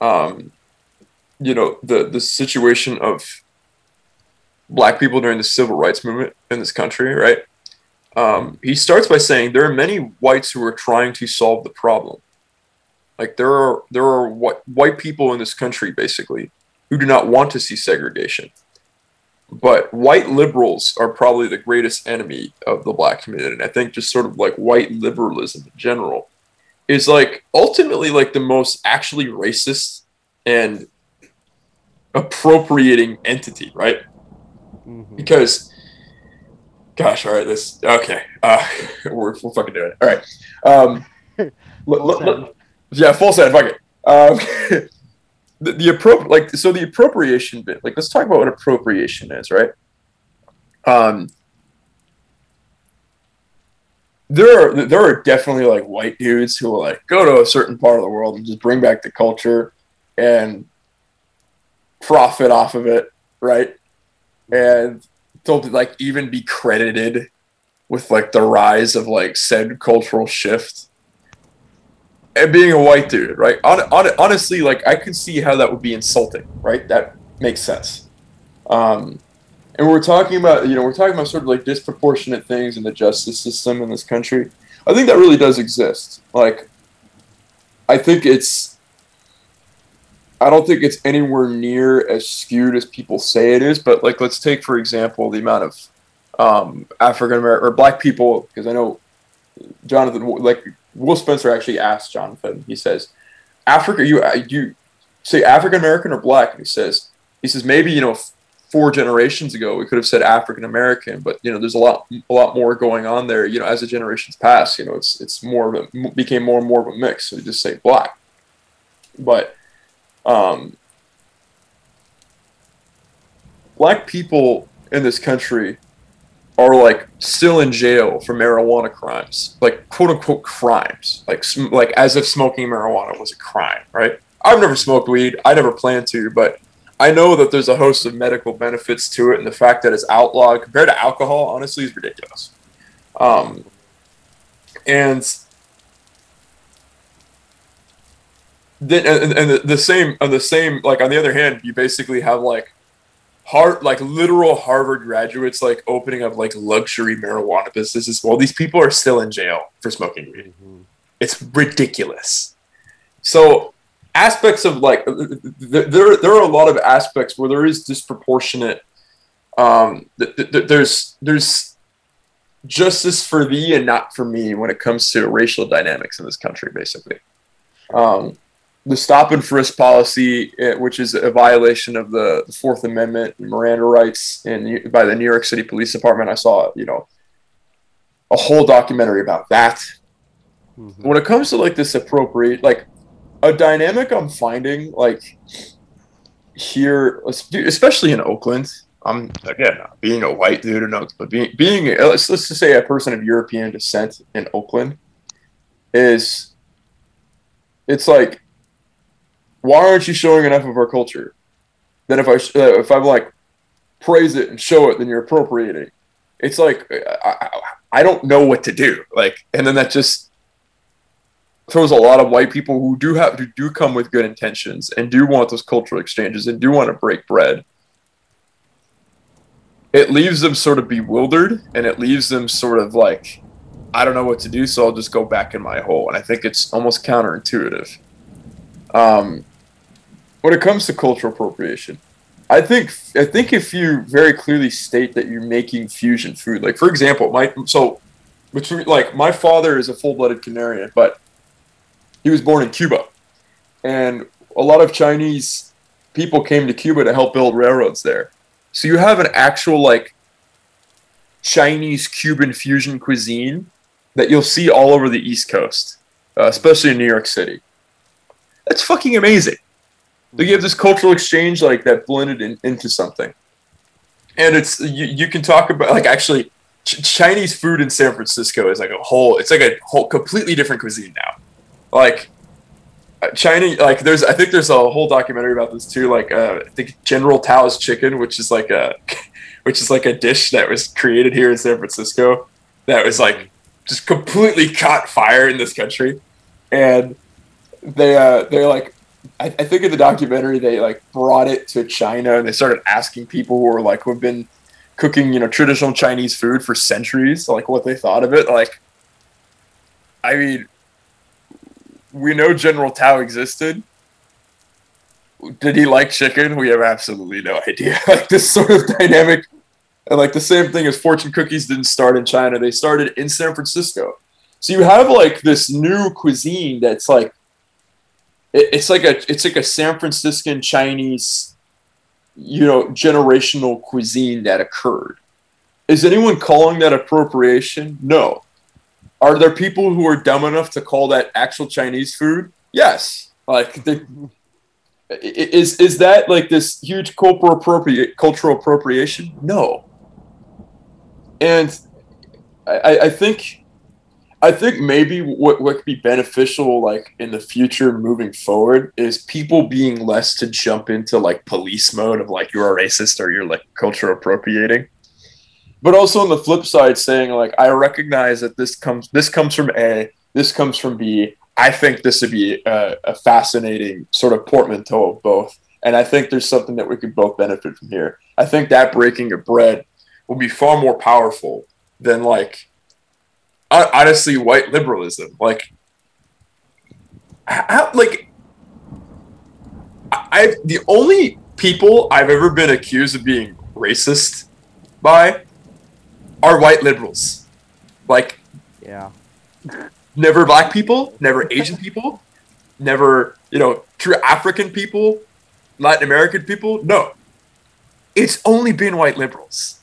um, you know, the the situation of black people during the civil rights movement in this country, right? Um, he starts by saying there are many whites who are trying to solve the problem. Like there are there are white, white people in this country basically who do not want to see segregation. But white liberals are probably the greatest enemy of the black community. And I think just sort of like white liberalism in general is like ultimately like the most actually racist and appropriating entity, right? hmm because gosh all right this okay uh we're, we're fucking doing it all right um l- l- l- yeah full set fuck it. Um the, the appro- like so the appropriation bit like let's talk about what appropriation is right? Um there are there are definitely like white dudes who will like go to a certain part of the world and just bring back the culture and profit off of it right? And they'll like even be credited with like the rise of like said cultural shift and being a white dude right? On, on, honestly like i can see how that would be insulting right? That makes sense. Um and we're talking about you know we're talking about sort of like disproportionate things in the justice system in this country. I think that really does exist. Like i think it's I don't think it's anywhere near as skewed as people say it is. But like, let's take for example the amount of um, African American or Black people, because I know Jonathan, like Will Spencer actually asked Jonathan. He says, "Africa, you you say African American or Black?" And he says, "He says maybe you know four generations ago we could have said African American, but you know there's a lot a lot more going on there. You know, as the generations pass, you know it's it's more of a became more and more of a mix. So you just say Black, but um, black people in this country are like still in jail for marijuana crimes, like quote unquote crimes, like sm- like as if smoking marijuana was a crime, right? I've never smoked weed. I never plan to, but I know that there's a host of medical benefits to it, and the fact that it's outlawed compared to alcohol, honestly, is ridiculous. Um, and then and, and the, the same on the same like on the other hand you basically have like hard like literal harvard graduates like opening up like luxury marijuana businesses while these people are still in jail for smoking weed. Hmm it's ridiculous. So aspects of like there there are a lot of aspects where there is disproportionate um th- th- there's there's justice for thee and not for me when it comes to racial dynamics in this country basically. Um the stop and frisk policy, eh, which is a violation of the, Fourth Amendment, Miranda rights, in by the New York City Police Department. I saw, you know, a whole documentary about that. hmm When it comes to like this appropriate, like a dynamic I'm finding, like here, especially in Oakland. I'm again being a white dude in Oakland, but being being let's let's just say a person of European descent in Oakland is it's like why aren't you showing enough of our culture? Then if I uh, if I'm like praise it and show it, then you're appropriating. It's like I, I, I don't know what to do. Like, and then that just throws a lot of white people who do have who do come with good intentions and do want those cultural exchanges and do want to break bread. It leaves them sort of bewildered and it leaves them sort of like, I don't know what to do, so I'll just go back in my hole. And I think it's almost counterintuitive. Um, when it comes to cultural appropriation, I think I think if you very clearly state that you're making fusion food, like for example, my so between like my father is a full-blooded Canarian, but he was born in Cuba, and a lot of Chinese people came to Cuba to help build railroads there. So you have an actual like Chinese Cuban fusion cuisine that you'll see all over the East Coast. uh, especially in New York City. That's fucking amazing. Like you have this cultural exchange like that blended in, into something, and it's you, you can talk about like actually Ch- Chinese food in San Francisco is like a whole. It's like a whole completely different cuisine now. Like uh, China, like there's I think there's a whole documentary about this too. Like uh, I think General Tao's chicken, which is like a which is like a dish that was created here in San Francisco that was like just completely caught fire in this country, and they uh they're like I, I think in the documentary they like brought it to China and they started asking people who were like who've been cooking you know traditional Chinese food for centuries like what they thought of it. Like I mean we know General Tao existed. Did he like chicken? We have absolutely no idea. Like this sort of dynamic and like the same thing as fortune cookies didn't start in China. They started in San Francisco. So you have like this new cuisine that's like it, it's like a it's like a San Franciscan Chinese, you know, generational cuisine that occurred. Is anyone calling that appropriation? No. Are there people who are dumb enough to call that actual Chinese food? Yes. Like is is that like this huge cultural appropriate cultural appropriation? No. And I, I think I think maybe what, what could be beneficial, like in the future moving forward, is people being less to jump into like police mode of like you're a racist or you're like culture appropriating, but also on the flip side, saying like I recognize that this comes this comes from A, this comes from B. I think this would be a, a fascinating sort of portmanteau of both, and I think there's something that we could both benefit from here. I think that breaking of bread will be far more powerful than like honestly white liberalism. Like, how, like I the only people I've ever been accused of being racist by are white liberals. Like, yeah, never black people, never Asian people, never you know true African people, Latin American people. No, it's only been white liberals,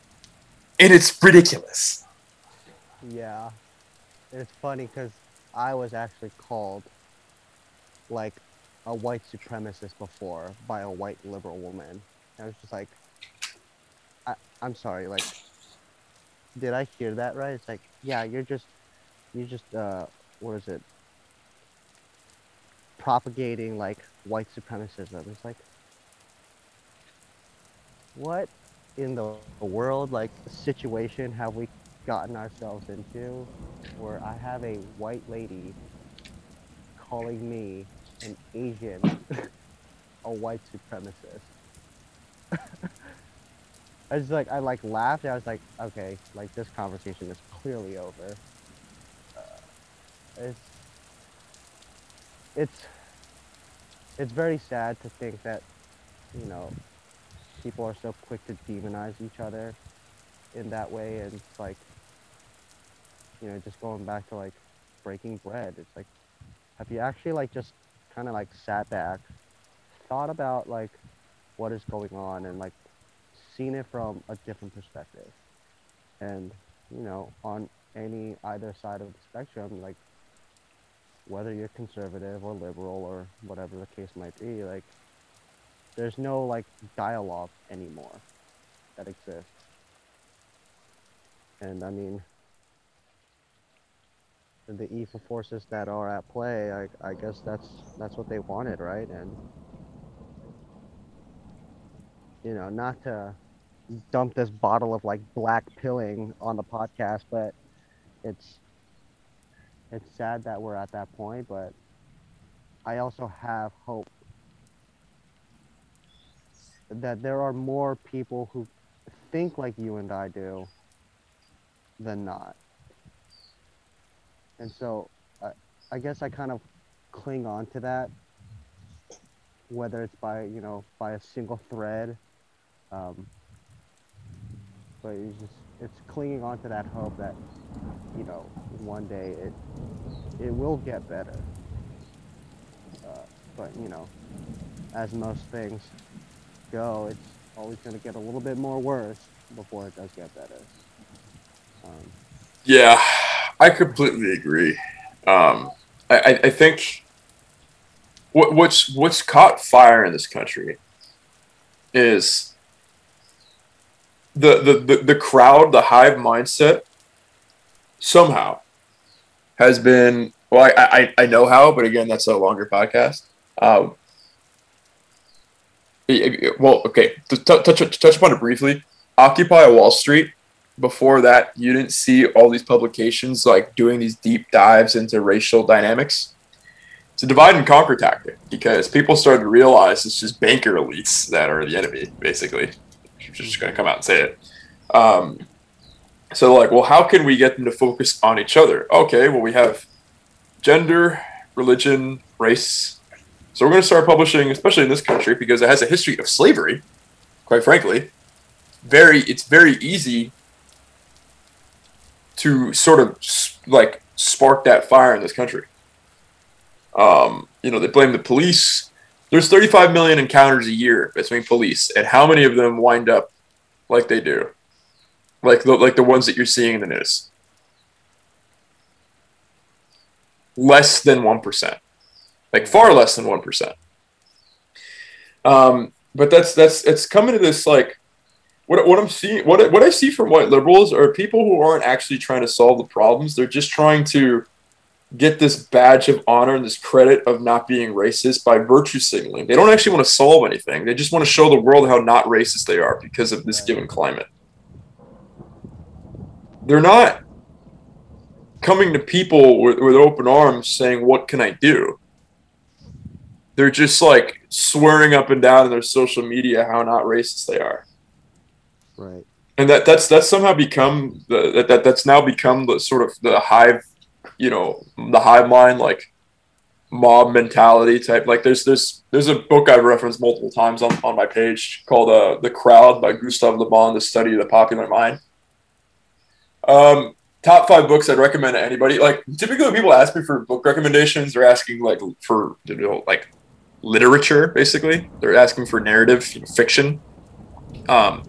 and it's ridiculous. Yeah it's funny because I was actually called like a white supremacist before by a white liberal woman. I was just like, I, I'm sorry, like, did I hear that right? It's like, yeah, you're just, you're just, uh, what is it? Propagating like white supremacism. It's like, what in the world, like, situation have we gotten ourselves into where I have a white lady calling me an Asian a white supremacist. I was like, I like laughed. I was like, okay, like this conversation is clearly over. Uh, it's, it's, it's very sad to think that, you know, people are so quick to demonize each other in that way, and it's like, you know, just going back to like breaking bread. It's like, have you actually like just kind of like sat back, thought about like what is going on and like seen it from a different perspective? And, you know, on any either side of the spectrum, like whether you're conservative or liberal or whatever the case might be, like there's no like dialogue anymore that exists. And I mean, the evil forces that are at play, I, I guess that's that's what they wanted, right? And you know, not to dump this bottle of like black pilling on the podcast, but it's it's sad that we're at that point, but I also have hope that there are more people who think like you and I do than not. And so I, I guess I kind of cling on to that, whether it's by, you know, by a single thread. Um, but it's just, it's clinging on to that hope that, you know, one day it, it will get better. Uh, but, you know, as most things go, it's always going to get a little bit more worse before it does get better. Um, yeah, I completely agree. Um, I, I think what what's what's caught fire in this country is the the the, the crowd, the hive mindset somehow has been well I, I i know how but again that's a longer podcast um well okay to touch, touch, touch upon it briefly occupy wall street before that you didn't see all these publications like doing these deep dives into racial dynamics it's a divide and conquer tactic because people started to realize it's just banker elites that are the enemy basically I'm just going to come out and say it um, so like, well, how can we get them to focus on each other? Okay, well, we have gender, religion, race. So we're going to start publishing, especially in this country, because it has a history of slavery. Quite frankly, very it's very easy to sort of like spark that fire in this country. Um, you know, they blame the police. There's 35 million encounters a year between police, and how many of them wind up like they do? like the, like the ones that you're seeing in the news. Less than one percent, like far less than one percent. Um, but that's that's it's coming to this like what, what I'm seeing what what I see from white liberals are people who aren't actually trying to solve the problems. They're just trying to get this badge of honor and this credit of not being racist by virtue signaling. They don't actually want to solve anything. They just want to show the world how not racist they are because of this given climate they're not coming to people with, with open arms saying, What can I do? They're just like swearing up and down in their social media how not racist they are. Right. And that that's that's somehow become the that, that that's now become the sort of the hive, you know, the hive mind like mob mentality type. Like there's there's there's a book I've referenced multiple times on, on my page called uh, The Crowd by Gustave Le Bon, the study of the popular mind. Um, top five books I'd recommend to anybody. Like typically people ask me for book recommendations, they're asking like for you know like literature basically. They're asking for narrative you know, fiction. Um,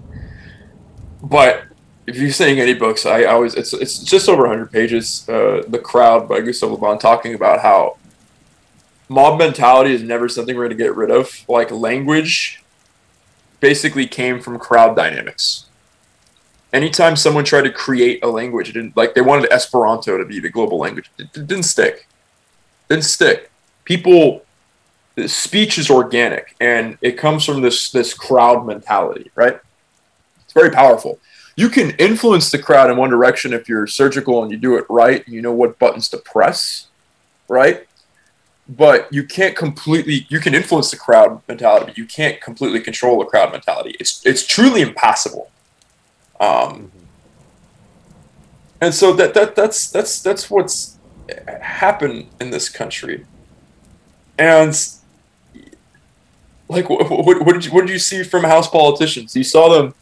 but if you're saying any books, I always it's it's just over 100 pages. Uh, the Crowd by Gustave Le Bon talking about how mob mentality is never something we're going to get rid of. Like language basically came from crowd dynamics anytime someone tried to create a language, it didn't like they wanted Esperanto to be the global language. It, it didn't stick. It didn't stick. People speech is organic and it comes from this this crowd mentality, right? It's very powerful. You can influence the crowd in one direction if you're surgical and you do it right and you know what buttons to press, right? But you can't completely you can influence the crowd mentality, but you can't completely control the crowd mentality. It's it's truly impossible um. And so that that that's that's that's what's happened in this country, and like what, what, what, did you what did you see from House politicians? You saw them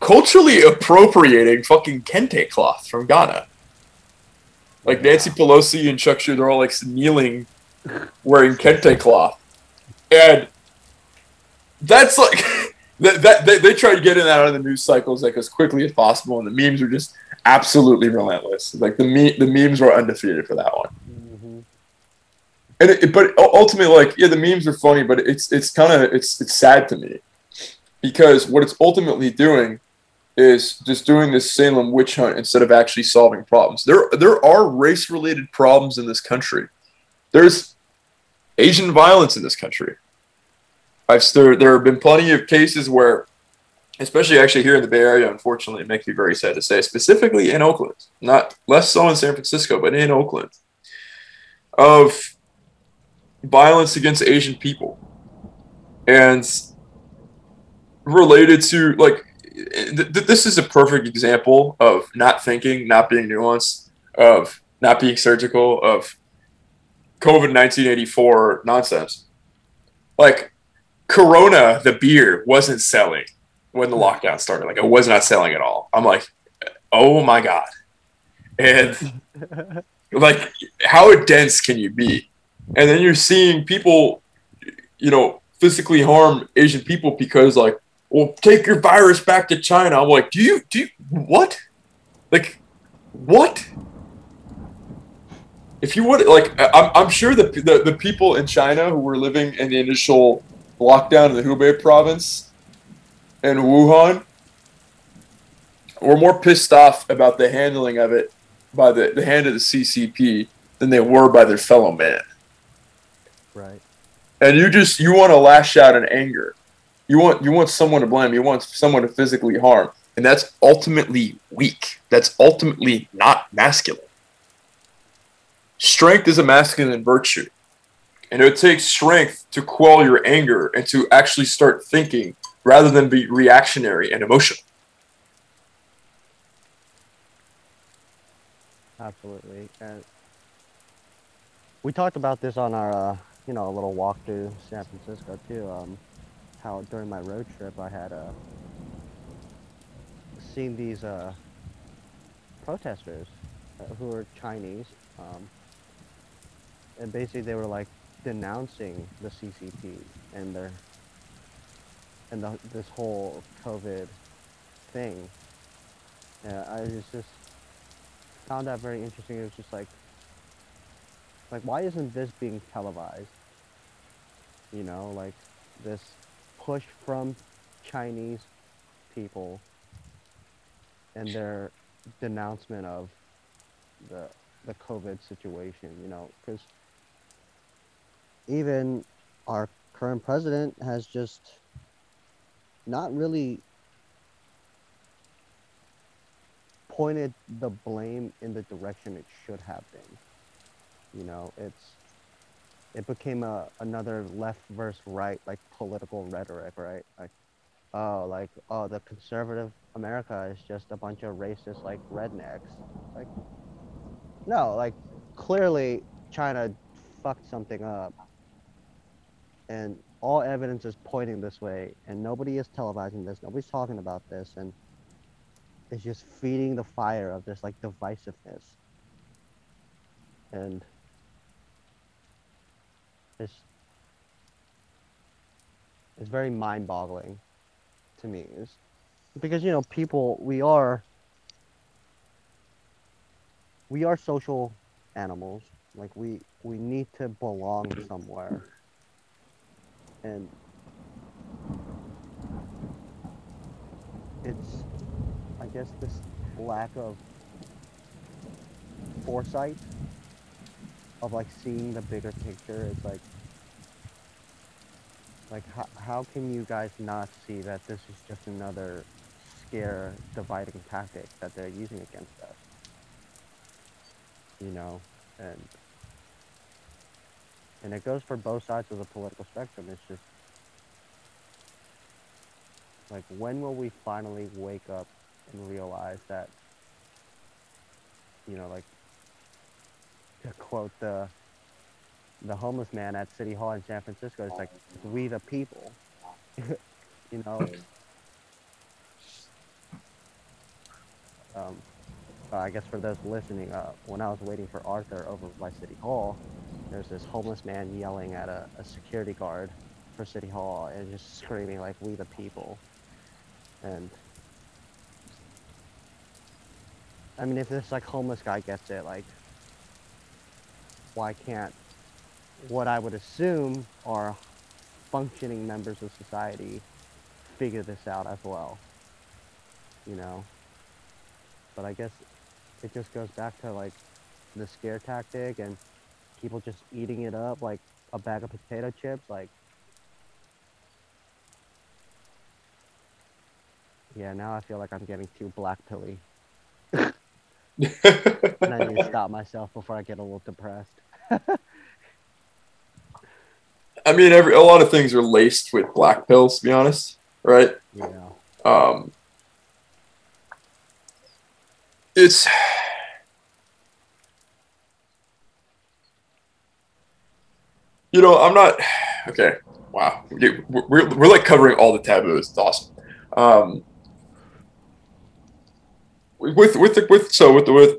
culturally appropriating fucking kente cloth from Ghana. Like Nancy Pelosi and Chuck Schumer, they're all like kneeling, wearing kente cloth, and that's like that, that they, they try to get in that out of the news cycles like as quickly as possible, and the memes were just absolutely relentless. Like the me- the memes were undefeated for that one. Mm-hmm. And it, but ultimately, like yeah, the memes are funny, but it's it's kind of it's it's sad to me because what it's ultimately doing is just doing this Salem witch hunt instead of actually solving problems. There there are race related problems in this country. There's Asian violence in this country. I've there there have been plenty of cases where, especially actually here in the Bay Area, unfortunately, it makes me very sad to say, specifically in Oakland, not less so in San Francisco, but in Oakland, of violence against Asian people, and related to like th- this is a perfect example of not thinking, not being nuanced, of not being surgical, of COVID 1984 nonsense. Like, Corona, the beer, wasn't selling when the hmm. lockdown started. Like it was not selling at all. I'm like, oh my god, and like how dense can you be? And then you're seeing people, you know, physically harm Asian people because like, well, take your virus back to China. I'm like, do you do you, what? Like, what? if you would like, I'm, I'm sure the, the the people in China who were living in the initial lockdown in the Hubei province and Wuhan were more pissed off about the handling of it by the, the hand of the CCP than they were by their fellow man. Right. And you just you want to lash out in anger. You want you want someone to blame. You want someone to physically harm, and that's ultimately weak. That's ultimately not masculine. Strength is a masculine virtue. And it takes strength to quell your anger and to actually start thinking rather than be reactionary and emotional. Absolutely. We talked about this on our, uh, you know, little walk through San Francisco too. Um, how during my road trip I had uh, seen these uh, protesters uh, who were Chinese, um, and basically they were like denouncing the CCP and their and the, this whole COVID thing. Yeah, I was just found that very interesting. It was just like, like why isn't this being televised? You know, like this push from Chinese people and their denouncement of the the COVID situation. You know, because even our current president has just not really pointed the blame in the direction it should have been. You know, it's it became a another left versus right like political rhetoric, right? Like oh, like oh, the conservative America is just a bunch of racist like rednecks. Like no, like clearly China fucked something up. And all evidence is pointing this way and nobody is televising this. Nobody's talking about this and it's just feeding the fire of this like divisiveness and it's it's very mind-boggling to me. Is because you know people we are we are social animals. Like we we need to belong somewhere. And it's I guess this lack of foresight of like seeing the bigger picture is like like how, how can you guys not see that this is just another scare dividing tactic that they're using against us? You know and and it goes for both sides of the political spectrum it's just like when will we finally wake up and realize that you know like to quote the the homeless man at city hall in san francisco it's like we the people. You know? Um, uh, i guess for those listening uh, when i was waiting for arthur over by city hall there's this homeless man yelling at a, a security guard for city hall and just screaming like we the people. And I mean, if this like homeless guy gets it, like, why can't what I would assume are functioning members of society figure this out as well? You know. But I guess it just goes back to like the scare tactic and people just eating it up like a bag of potato chips. Like, yeah, now I feel like I'm getting too black pilly. and I need to stop myself before I get a little depressed. I mean, every a lot of things are laced with black pills, to be honest, right? Yeah. Um, it's you know i'm not okay wow we're, we're, we're like covering all the taboos it's awesome um, with with the, with so with the with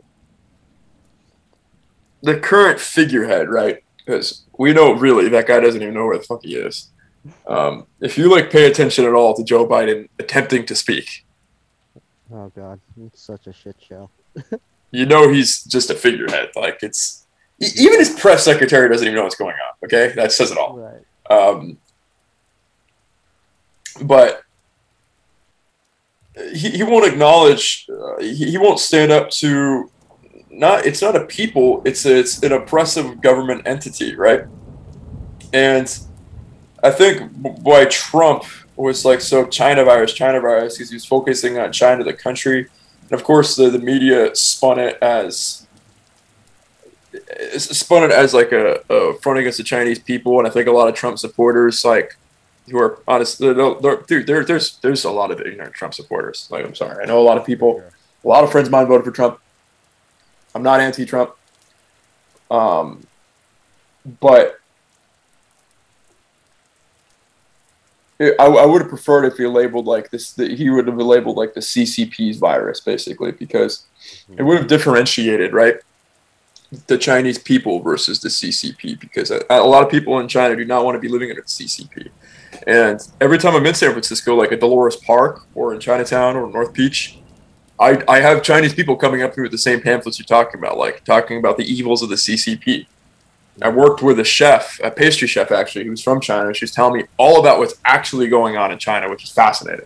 the current figurehead right because we know really that guy doesn't even know where the fuck he is um, if you like pay attention at all to joe biden attempting to speak Oh god, it's such a shit show. you know he's just a figurehead. Like it's even his press secretary doesn't even know what's going on. Okay, that says it all. Right. Um, but he, he won't acknowledge. Uh, he, he won't stand up to. Not it's not a people. It's a, it's an oppressive government entity, right? And I think why Trump was like so China virus, China virus, because he was focusing on China, the country, and of course the, the media spun it as spun it as like a, a front against the Chinese people, and I think a lot of Trump supporters like who are honest, they're, they're, dude, there, there's there's a lot of ignorant Trump supporters. Like I'm sorry, I know a lot of people, a lot of friends of mine voted for Trump. I'm not anti-Trump, um, but I, I would have preferred if he labeled like this. The, he would have labeled like the CCP's virus, basically, because it would have differentiated, right? The Chinese people versus the CCP, because a, a lot of people in China do not want to be living under the CCP. And every time I'm in San Francisco, like at Dolores Park or in Chinatown or North Beach, I, I have Chinese people coming up to me with the same pamphlets you're talking about, like talking about the evils of the CCP. I worked with a chef, a pastry chef actually, who was from China. She was telling me all about what's actually going on in China, which is fascinating.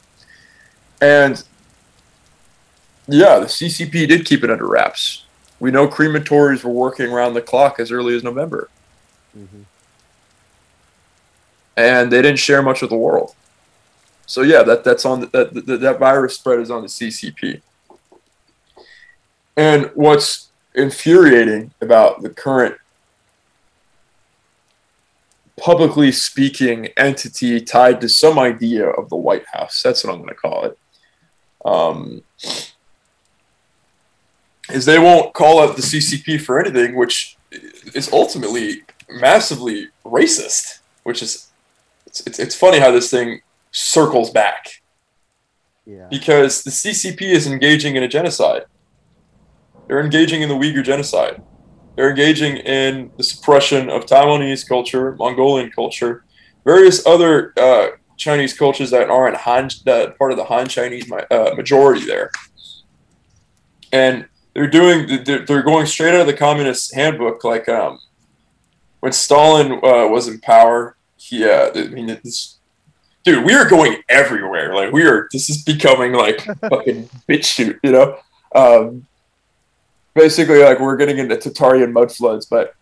And yeah, the CCP did keep it under wraps. We know crematories were working around the clock as early as November. Mm-hmm. And they didn't share much with the world. So yeah, that that's on the, that, that that virus spread is on the CCP. And what's infuriating about the current publicly speaking entity tied to some idea of the White House. That's what I'm going to call it. Um, is they won't call out the CCP for anything, which is ultimately massively racist. Which is, it's, it's, it's funny how this thing circles back Yeah. because the CCP is engaging in a genocide. They're engaging in the Uyghur genocide. They're engaging in the suppression of Taiwanese culture, Mongolian culture, various other uh, Chinese cultures that aren't Han, that part of the Han Chinese uh, majority there. And they're doing, they're, going straight out of the communist handbook. Like um, when Stalin uh, was in power, he, uh, I mean, this, dude, we are going everywhere. Like we are, this is becoming like fucking BitChute, you know. Um, basically, like we're getting into Tatarian mud floods. But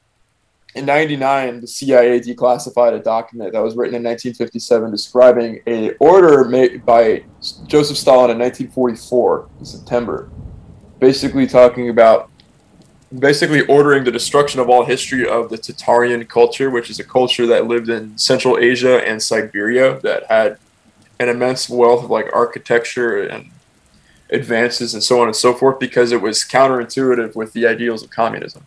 in '99, the CIA declassified a document that was written in 1957 describing a order made by Joseph Stalin in 1944 in September, basically talking about basically ordering the destruction of all history of the Tatarian culture, which is a culture that lived in Central Asia and Siberia that had an immense wealth of like architecture and advances and so on and so forth because it was counterintuitive with the ideals of communism.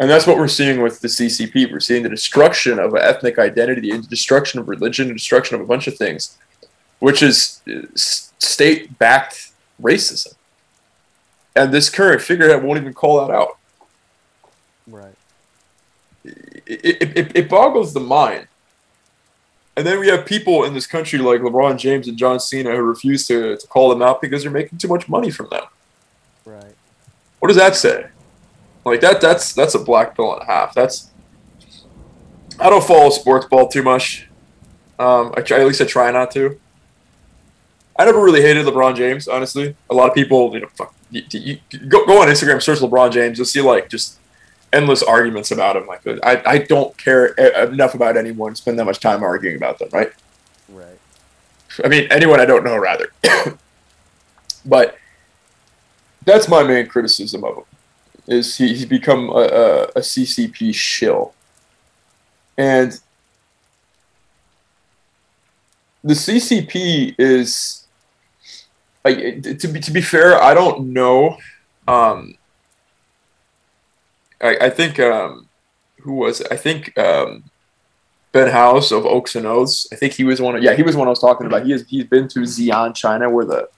And that's what we're seeing with the CCP. We're seeing the destruction of ethnic identity and the destruction of religion the destruction of a bunch of things, which is uh, state backed racism. And this current figurehead won't even call that out. Right. It, it, it, it boggles the mind. And then we have people in this country like LeBron James and John Cena who refuse to, to call them out because they're making too much money from them. Right. What does that say? Like that that's that's a black pill and a half. That's I don't follow sports ball too much. Um, I try at least I try not to. I never really hated LeBron James, honestly. A lot of people, you know, fuck, you, you, go go on Instagram, search LeBron James, you'll see like just endless arguments about him. Like I, I don't care enough about anyone spend that much time arguing about them, right? Right. I mean, anyone I don't know, rather. but that's my main criticism of him is he, he's become a, a, a CCP shill. And the CCP is, like, to be, to be fair, I don't know. Um, I, I think, um, who was it? I think um, Ben House of Oaks and Oaths. I think he was one of, yeah, he was one I was talking about. He has, he's been to Xi'an, China, where the,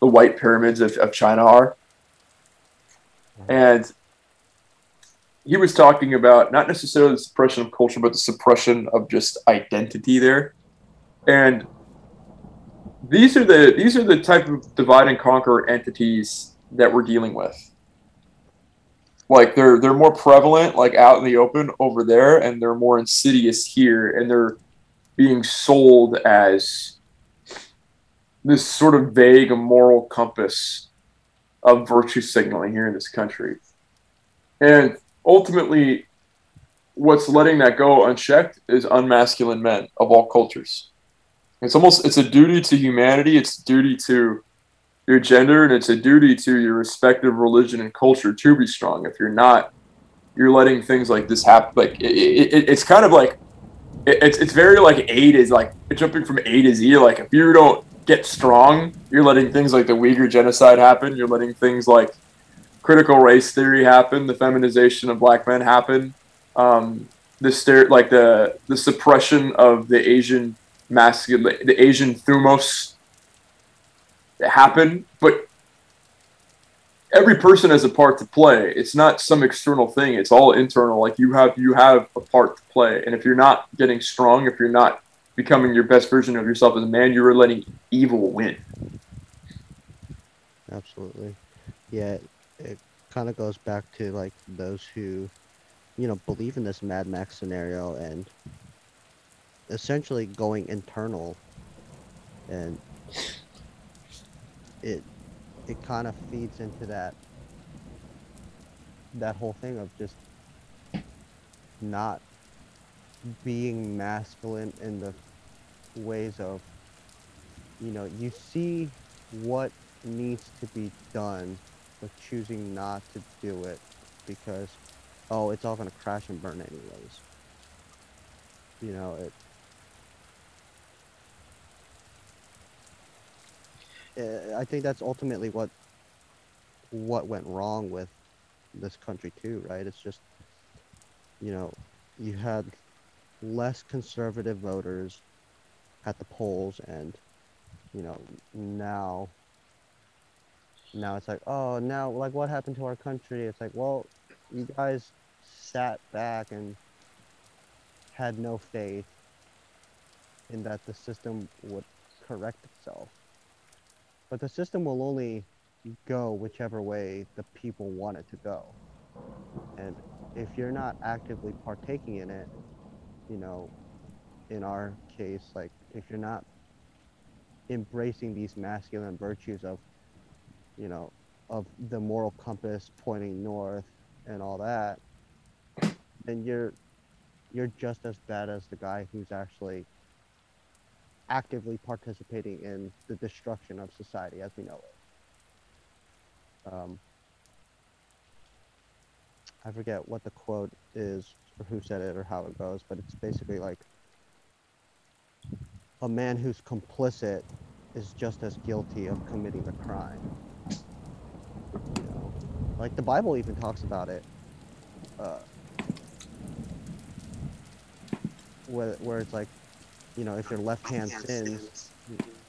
the white pyramids of, of China are. And he was talking about not necessarily the suppression of culture, but the suppression of just identity there. And these are the these are the type of divide and conquer entities that we're dealing with. Like they're they're more prevalent like out in the open over there and they're more insidious here and they're being sold as this sort of vague moral compass of virtue signaling here in this country. And ultimately what's letting that go unchecked is unmasculine men of all cultures. It's almost it's a duty to humanity it's a duty to your gender and it's a duty to your respective religion and culture to be strong. If you're not, you're letting things like this happen. Like it, it, it's kind of like it, it's it's very like A to like jumping from A to Z. Like if you don't get strong, you're letting things like the Uyghur genocide happen. You're letting things like critical race theory happen, the feminization of black men happen, um, the stare like the the suppression of the Asian masculine, the Asian thumos happen, but every person has a part to play. It's not some external thing. It's all internal. Like you have you have a part to play. And if you're not getting strong, if you're not becoming your best version of yourself as a man, you're letting evil win. Absolutely. Yeah, it, it kind of goes back to like those who, you know, believe in this Mad Max scenario and essentially going internal and it it kind of feeds into that that whole thing of just not being masculine in the ways of you know you see what needs to be done but choosing not to do it because oh it's all going to crash and burn anyways. You know it uh, Uh, I think that's ultimately what what went wrong with this country too, right? It's just you know, you had less conservative voters at the polls and you know, now now it's like, oh, now like what happened to our country? It's like, well, you guys sat back and had no faith in that the system would correct itself. But the system will only go whichever way the people want it to go. And if you're not actively partaking in it, you know, in our case, like if you're not embracing these masculine virtues of, you know, of the moral compass pointing north and all that, then you're you're just as bad as the guy who's actually actively participating in the destruction of society as we know it. Um, I forget what the quote is or who said it or how it goes, but it's basically like a man who's complicit is just as guilty of committing the crime. You know, like the Bible even talks about it. Uh, where, where it's like you know, if your left hand sins,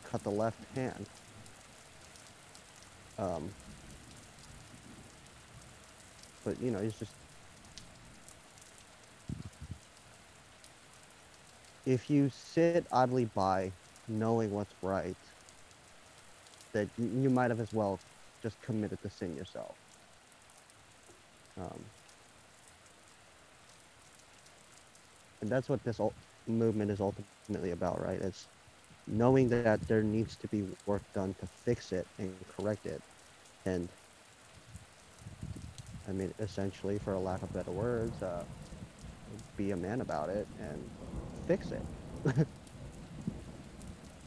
cut the left hand. Um, but you know, it's just if you sit idly by, knowing what's right, that you might have as well just committed the sin yourself. Um, and that's what this movement is ultimately about, right? It's knowing that there needs to be work done to fix it and correct it. And I mean, essentially, for a lack of better words, uh, be a man about it and fix it.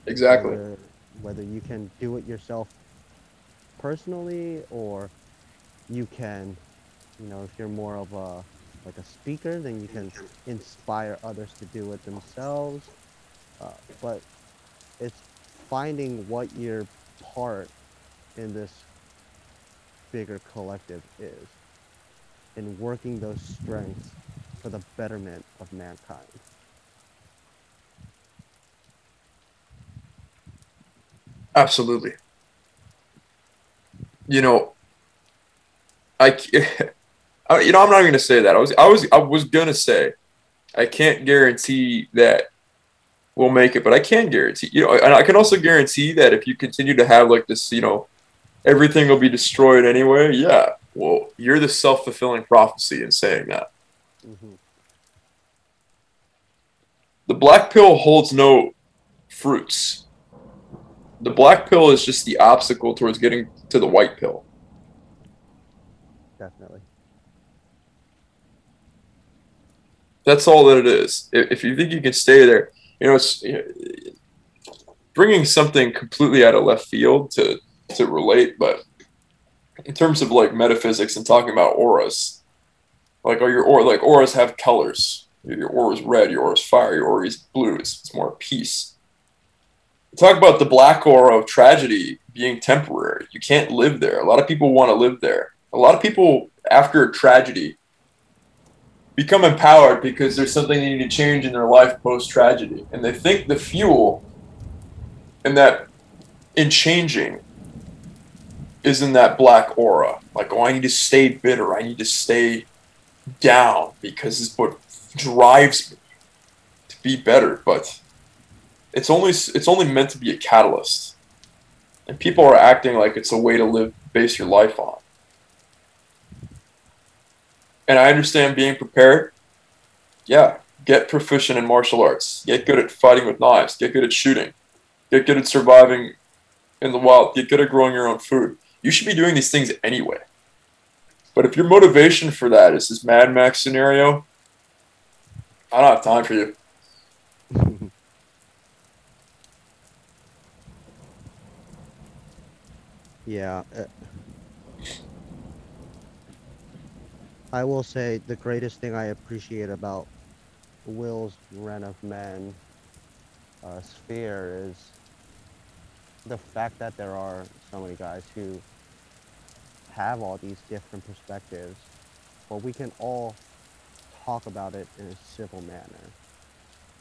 exactly. Whether, whether you can do it yourself personally or you can, you know, if you're more of a like a speaker, then you can inspire others to do it themselves. Uh, but it's finding what your part in this bigger collective is and working those strengths for the betterment of mankind. Absolutely. You know, I you know, I'm not going to say that. I was, I was, I was going to say, I can't guarantee that we'll make it, but I can guarantee, you know, and I can also guarantee that if you continue to have like this, you know, everything will be destroyed anyway. Yeah, Well, you're the self fulfilling prophecy in saying that. hmm The black pill holds no fruits. The black pill is just the obstacle towards getting to the white pill. Definitely. That's all that it is. If you think you can stay there, you know, it's bringing something completely out of left field to to relate, but in terms of like metaphysics and talking about auras, like are your aura like auras have colors. Your aura is red, your aura is fire, your aura is blue. It's, it's more peace. Talk about the black aura of tragedy being temporary. You can't live there. A lot of people want to live there. A lot of people after a tragedy become empowered because there's something they need to change in their life post tragedy. And they think the fuel in that in changing is in that black aura. Like, oh, I need to stay bitter. I need to stay down because it's what drives me to be better. But it's only it's only meant to be a catalyst. And people are acting like it's a way to live base your life on. And I understand being prepared. Yeah, get proficient in martial arts. Get good at fighting with knives. Get good at shooting. Get good at surviving in the wild. Get good at growing your own food. You should be doing these things anyway. But if your motivation for that is this Mad Max scenario, I don't have time for you. Yeah. uh, I will say the greatest thing I appreciate about Will's Ren of Men uh, sphere is the fact that there are so many guys who have all these different perspectives, but we can all talk about it in a civil manner,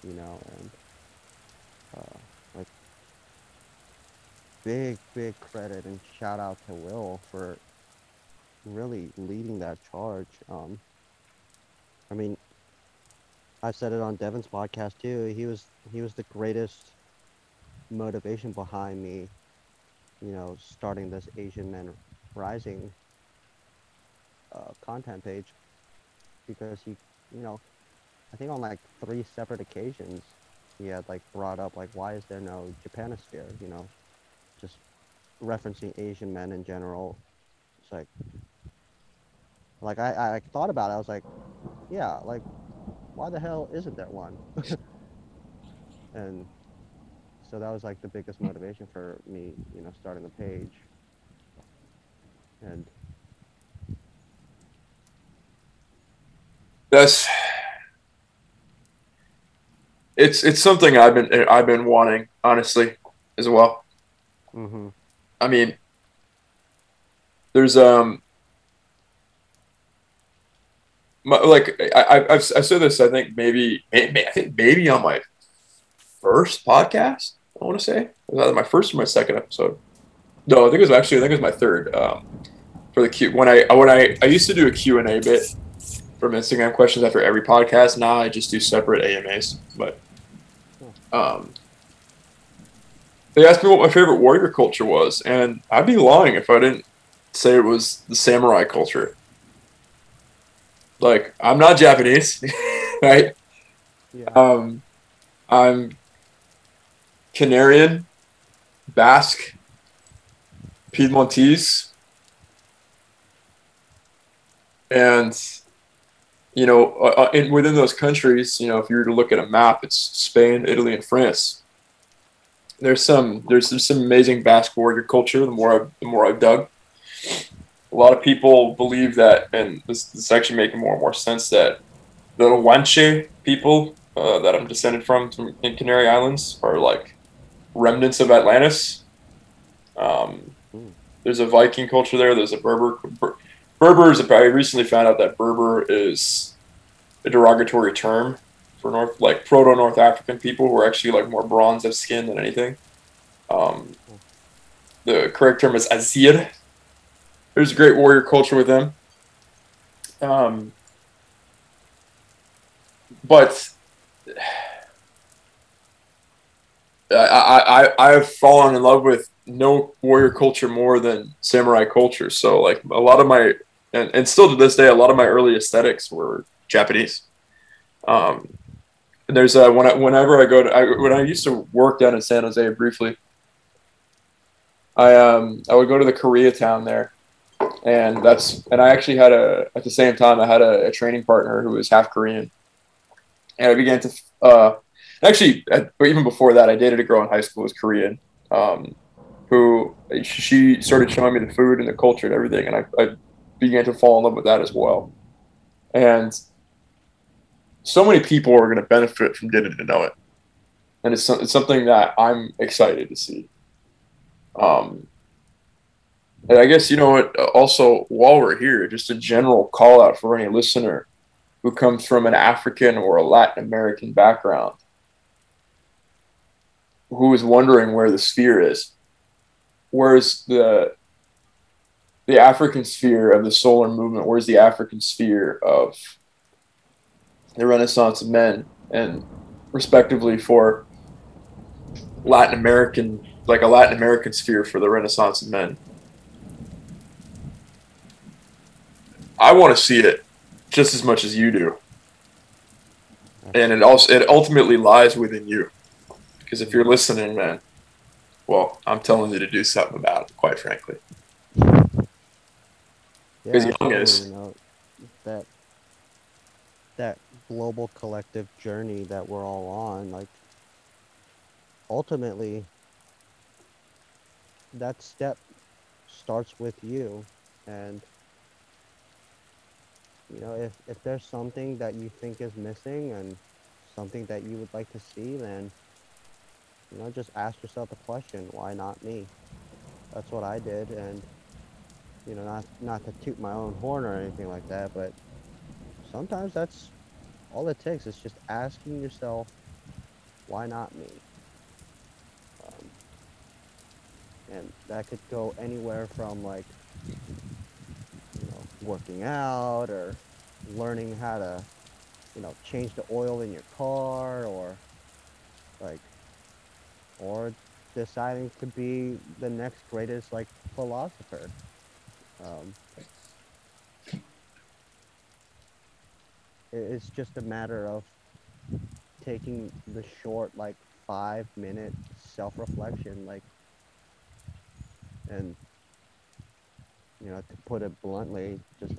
you know, and uh, like big, big credit and shout out to Will for really leading that charge. Um, I mean, I said it on Devin's podcast too. He was he was the greatest motivation behind me, you know, starting this Asian Men Rising uh, content page because he, you know, I think on like three separate occasions he had like brought up like why is there no Japanosphere, you know, just referencing Asian men in general. It's like, like I, I thought about it. I was like, yeah, like, why the hell isn't there one? and so that was like the biggest motivation for me, you know, starting the page. And That's it's it's something I've been I've been wanting honestly as well. hmm I mean, there's um, my, like I, I I've said this I think maybe, maybe I think maybe on my first podcast I want to say it was that my first or my second episode. No, I think it was actually I think it was my third. Um, for the Q when I when I I used to do a Q and A bit from Instagram questions after every podcast. Now I just do separate AMAs, but um, they asked me what my favorite warrior culture was, and I'd be lying if I didn't say it was the samurai culture. Like, I'm not Japanese, right? yeah, Um, I'm Canarian, Basque, Piedmontese, and you know, uh, uh, in, within those countries, you know, if you were to look at a map, it's Spain, Italy, and France. There's some there's, there's some amazing Basque warrior culture. The more I've, the more I've dug, a lot of people believe that, and this, this is actually making more and more sense that the Guanche people uh, that I'm descended from, from in Canary Islands are like remnants of Atlantis. Um, Hmm. there's a Viking culture there. There's a Berber. Ber, Berber is. I recently found out that Berber is a derogatory term for North, like proto North African people who are actually like more bronze of skin than anything. Um, the correct term is Azir. There's a great warrior culture with them. Um, but I, I, I I've fallen in love with no warrior culture more than samurai culture. So like a lot of my and and still to this day, a lot of my early aesthetics were Japanese. Um, there's a when I, whenever I go to I, when I used to work down in San Jose briefly, I um I would go to the Koreatown there, and that's and I actually had a at the same time I had a, a training partner who was half Korean, and I began to uh actually even before that I dated a girl in high school who was Korean, um, who she started showing me the food and the culture and everything, and I, I began to fall in love with that as well, and so many people are going to benefit from getting to know it, and it's, it's something that I'm excited to see. Um, and I guess you know what. Uh, also, while we're here, just a general call out for any listener who comes from an African or a Latin American background who is wondering where the sphere is. Where's the the African sphere of the solar movement? Where's the African sphere of the Renaissance of men, and respectively for Latin American, like a Latin American sphere for the Renaissance of men. I want to see it just as much as you do, and it also it ultimately lies within you, because if you're listening, man, well, I'm telling you to do something about it. Quite frankly, Yeah, Young is- you know, that that global collective journey that we're all on, like ultimately that step starts with you. And you know if if there's something that you think is missing and something that you would like to see then you know just ask yourself the question why not me? That's what i did and you know not not to toot my own horn or anything like that but sometimes that's all it takes is just asking yourself why not me? Um, and that could go anywhere from like working out or learning how to you know change the oil in your car or like or deciding to be the next greatest like philosopher. Um, it's just a matter of taking the short like five minute self-reflection like and you know to put it bluntly just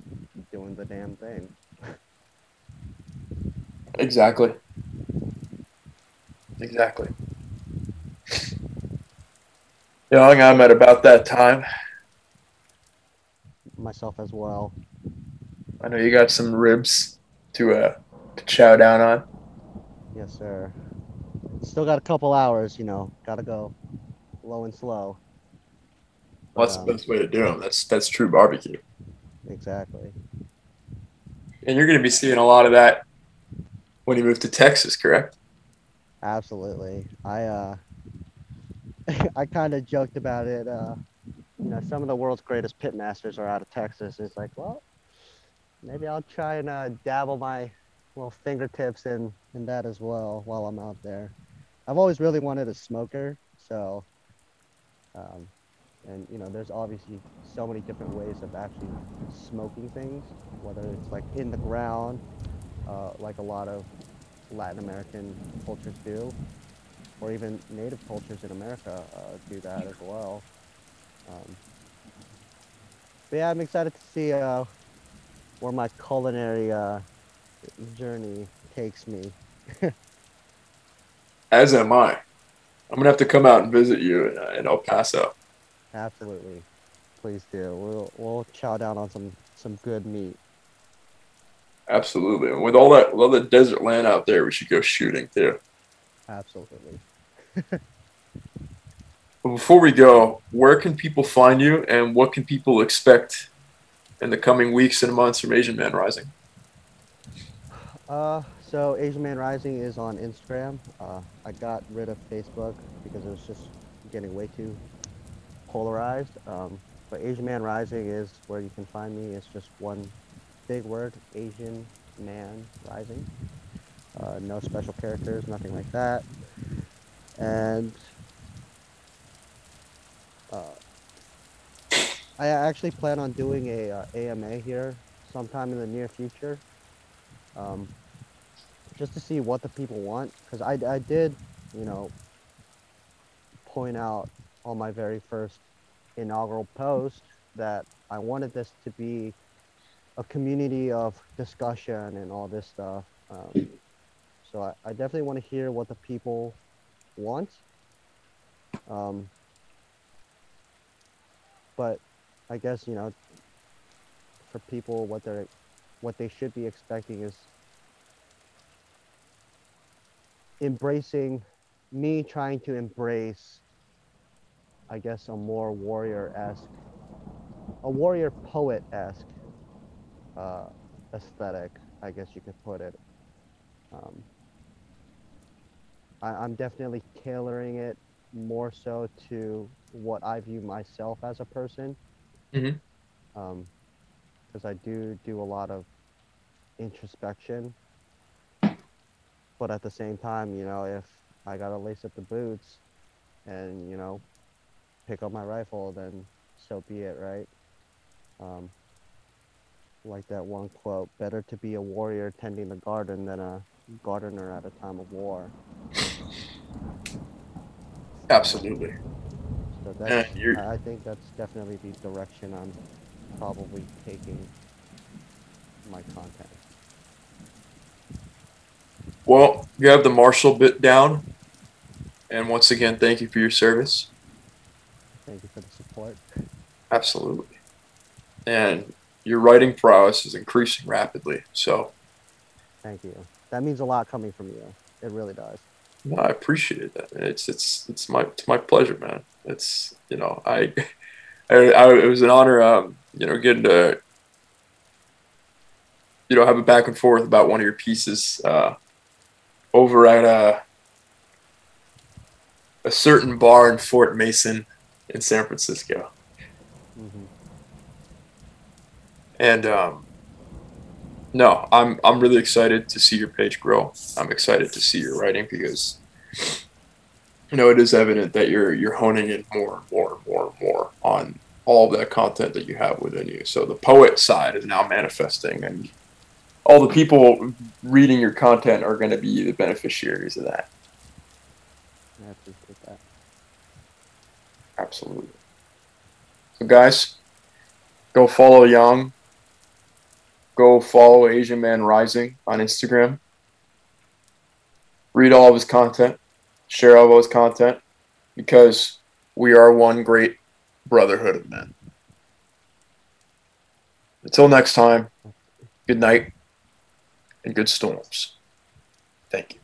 doing the damn thing. Exactly, exactly. Young, I'm at about that time. myself as well. I know you got some ribs to uh to chow down on. yes sir. Still got a couple hours you know. Gotta go. Low and slow Well, that's Um, the best way to do them. That's that's true barbecue. exactly And you're going to be seeing a lot of that when you move to Texas, correct? Absolutely. I uh I kind of joked about it uh you know some of the world's greatest pit masters are out of Texas. It's like, well, maybe I'll try and uh, dabble my little fingertips in in that as well while I'm out there. I've always really wanted a smoker, so um and you know there's obviously so many different ways of actually smoking things, whether it's like in the ground uh, like a lot of Latin American cultures do, or even native cultures in America uh, do that as well. Um, but yeah, I'm excited to see uh, where my culinary uh, journey takes me. As am I. I'm to have to come out and visit you in, uh, in El Paso. Absolutely, please do. We'll we'll chow down on some some good meat. Absolutely. And with all that, with all the desert land out there, we should go shooting too. Absolutely. But before we go, where can people find you and what can people expect in the coming weeks and months from Asian Man Rising? Uh, so Asian Man Rising is on Instagram. Uh, I got rid of Facebook because it was just getting way too polarized. Um, but Asian Man Rising is where you can find me. It's just one big word, Asian Man Rising. Uh, no special characters, nothing like that. And uh, I actually plan on doing a uh, AMA here sometime in the near future, um, just to see what the people want. Because I, I did, you know, point out on my very first inaugural post that I wanted this to be a community of discussion and all this stuff. Um, so I, I definitely want to hear what the people want. Um, but I guess you know, for people, what they're what they should be expecting is embracing me trying to embrace I guess a more warrior-esque a warrior poet-esque uh, aesthetic I guess you could put it um, I, I'm definitely tailoring it more so to what I view myself as a person Mhm. um, because I do do a lot of introspection. But at the same time, you know, if I gotta lace up the boots and you know pick up my rifle, then so be it, right? Um, like that one quote: "Better to be a warrior tending the garden than a gardener at a time of war." Absolutely. So that's, you're- I think that's definitely the direction I'm probably taking my content. Well, you have the martial bit down. And once again, thank you for your service. Thank you for the support. Absolutely. And your writing prowess is increasing rapidly. So Thank you. That means a lot coming from you. It really does. no, I appreciate that. It's it's it's my it's my pleasure, man. It's you know I, I, I it was an honor. Um, you know, getting to you know have a back and forth about one of your pieces uh, over at uh, a certain bar in Fort Mason in San Francisco. hmm And um, no, I'm I'm really excited to see your page grow. I'm excited to see your writing because you know it is evident that you're you're honing in more and more and more and more on all of that content that you have within you. So the poet side is now manifesting, and all the people reading your content are going to be the beneficiaries of that. I appreciate that. Absolutely. So, guys, go follow Young. Go follow Asian Man Rising on Instagram. Read all of his content. Share all of his content because we are one great brotherhood of men. Until next time, good night and good storms. Thank you.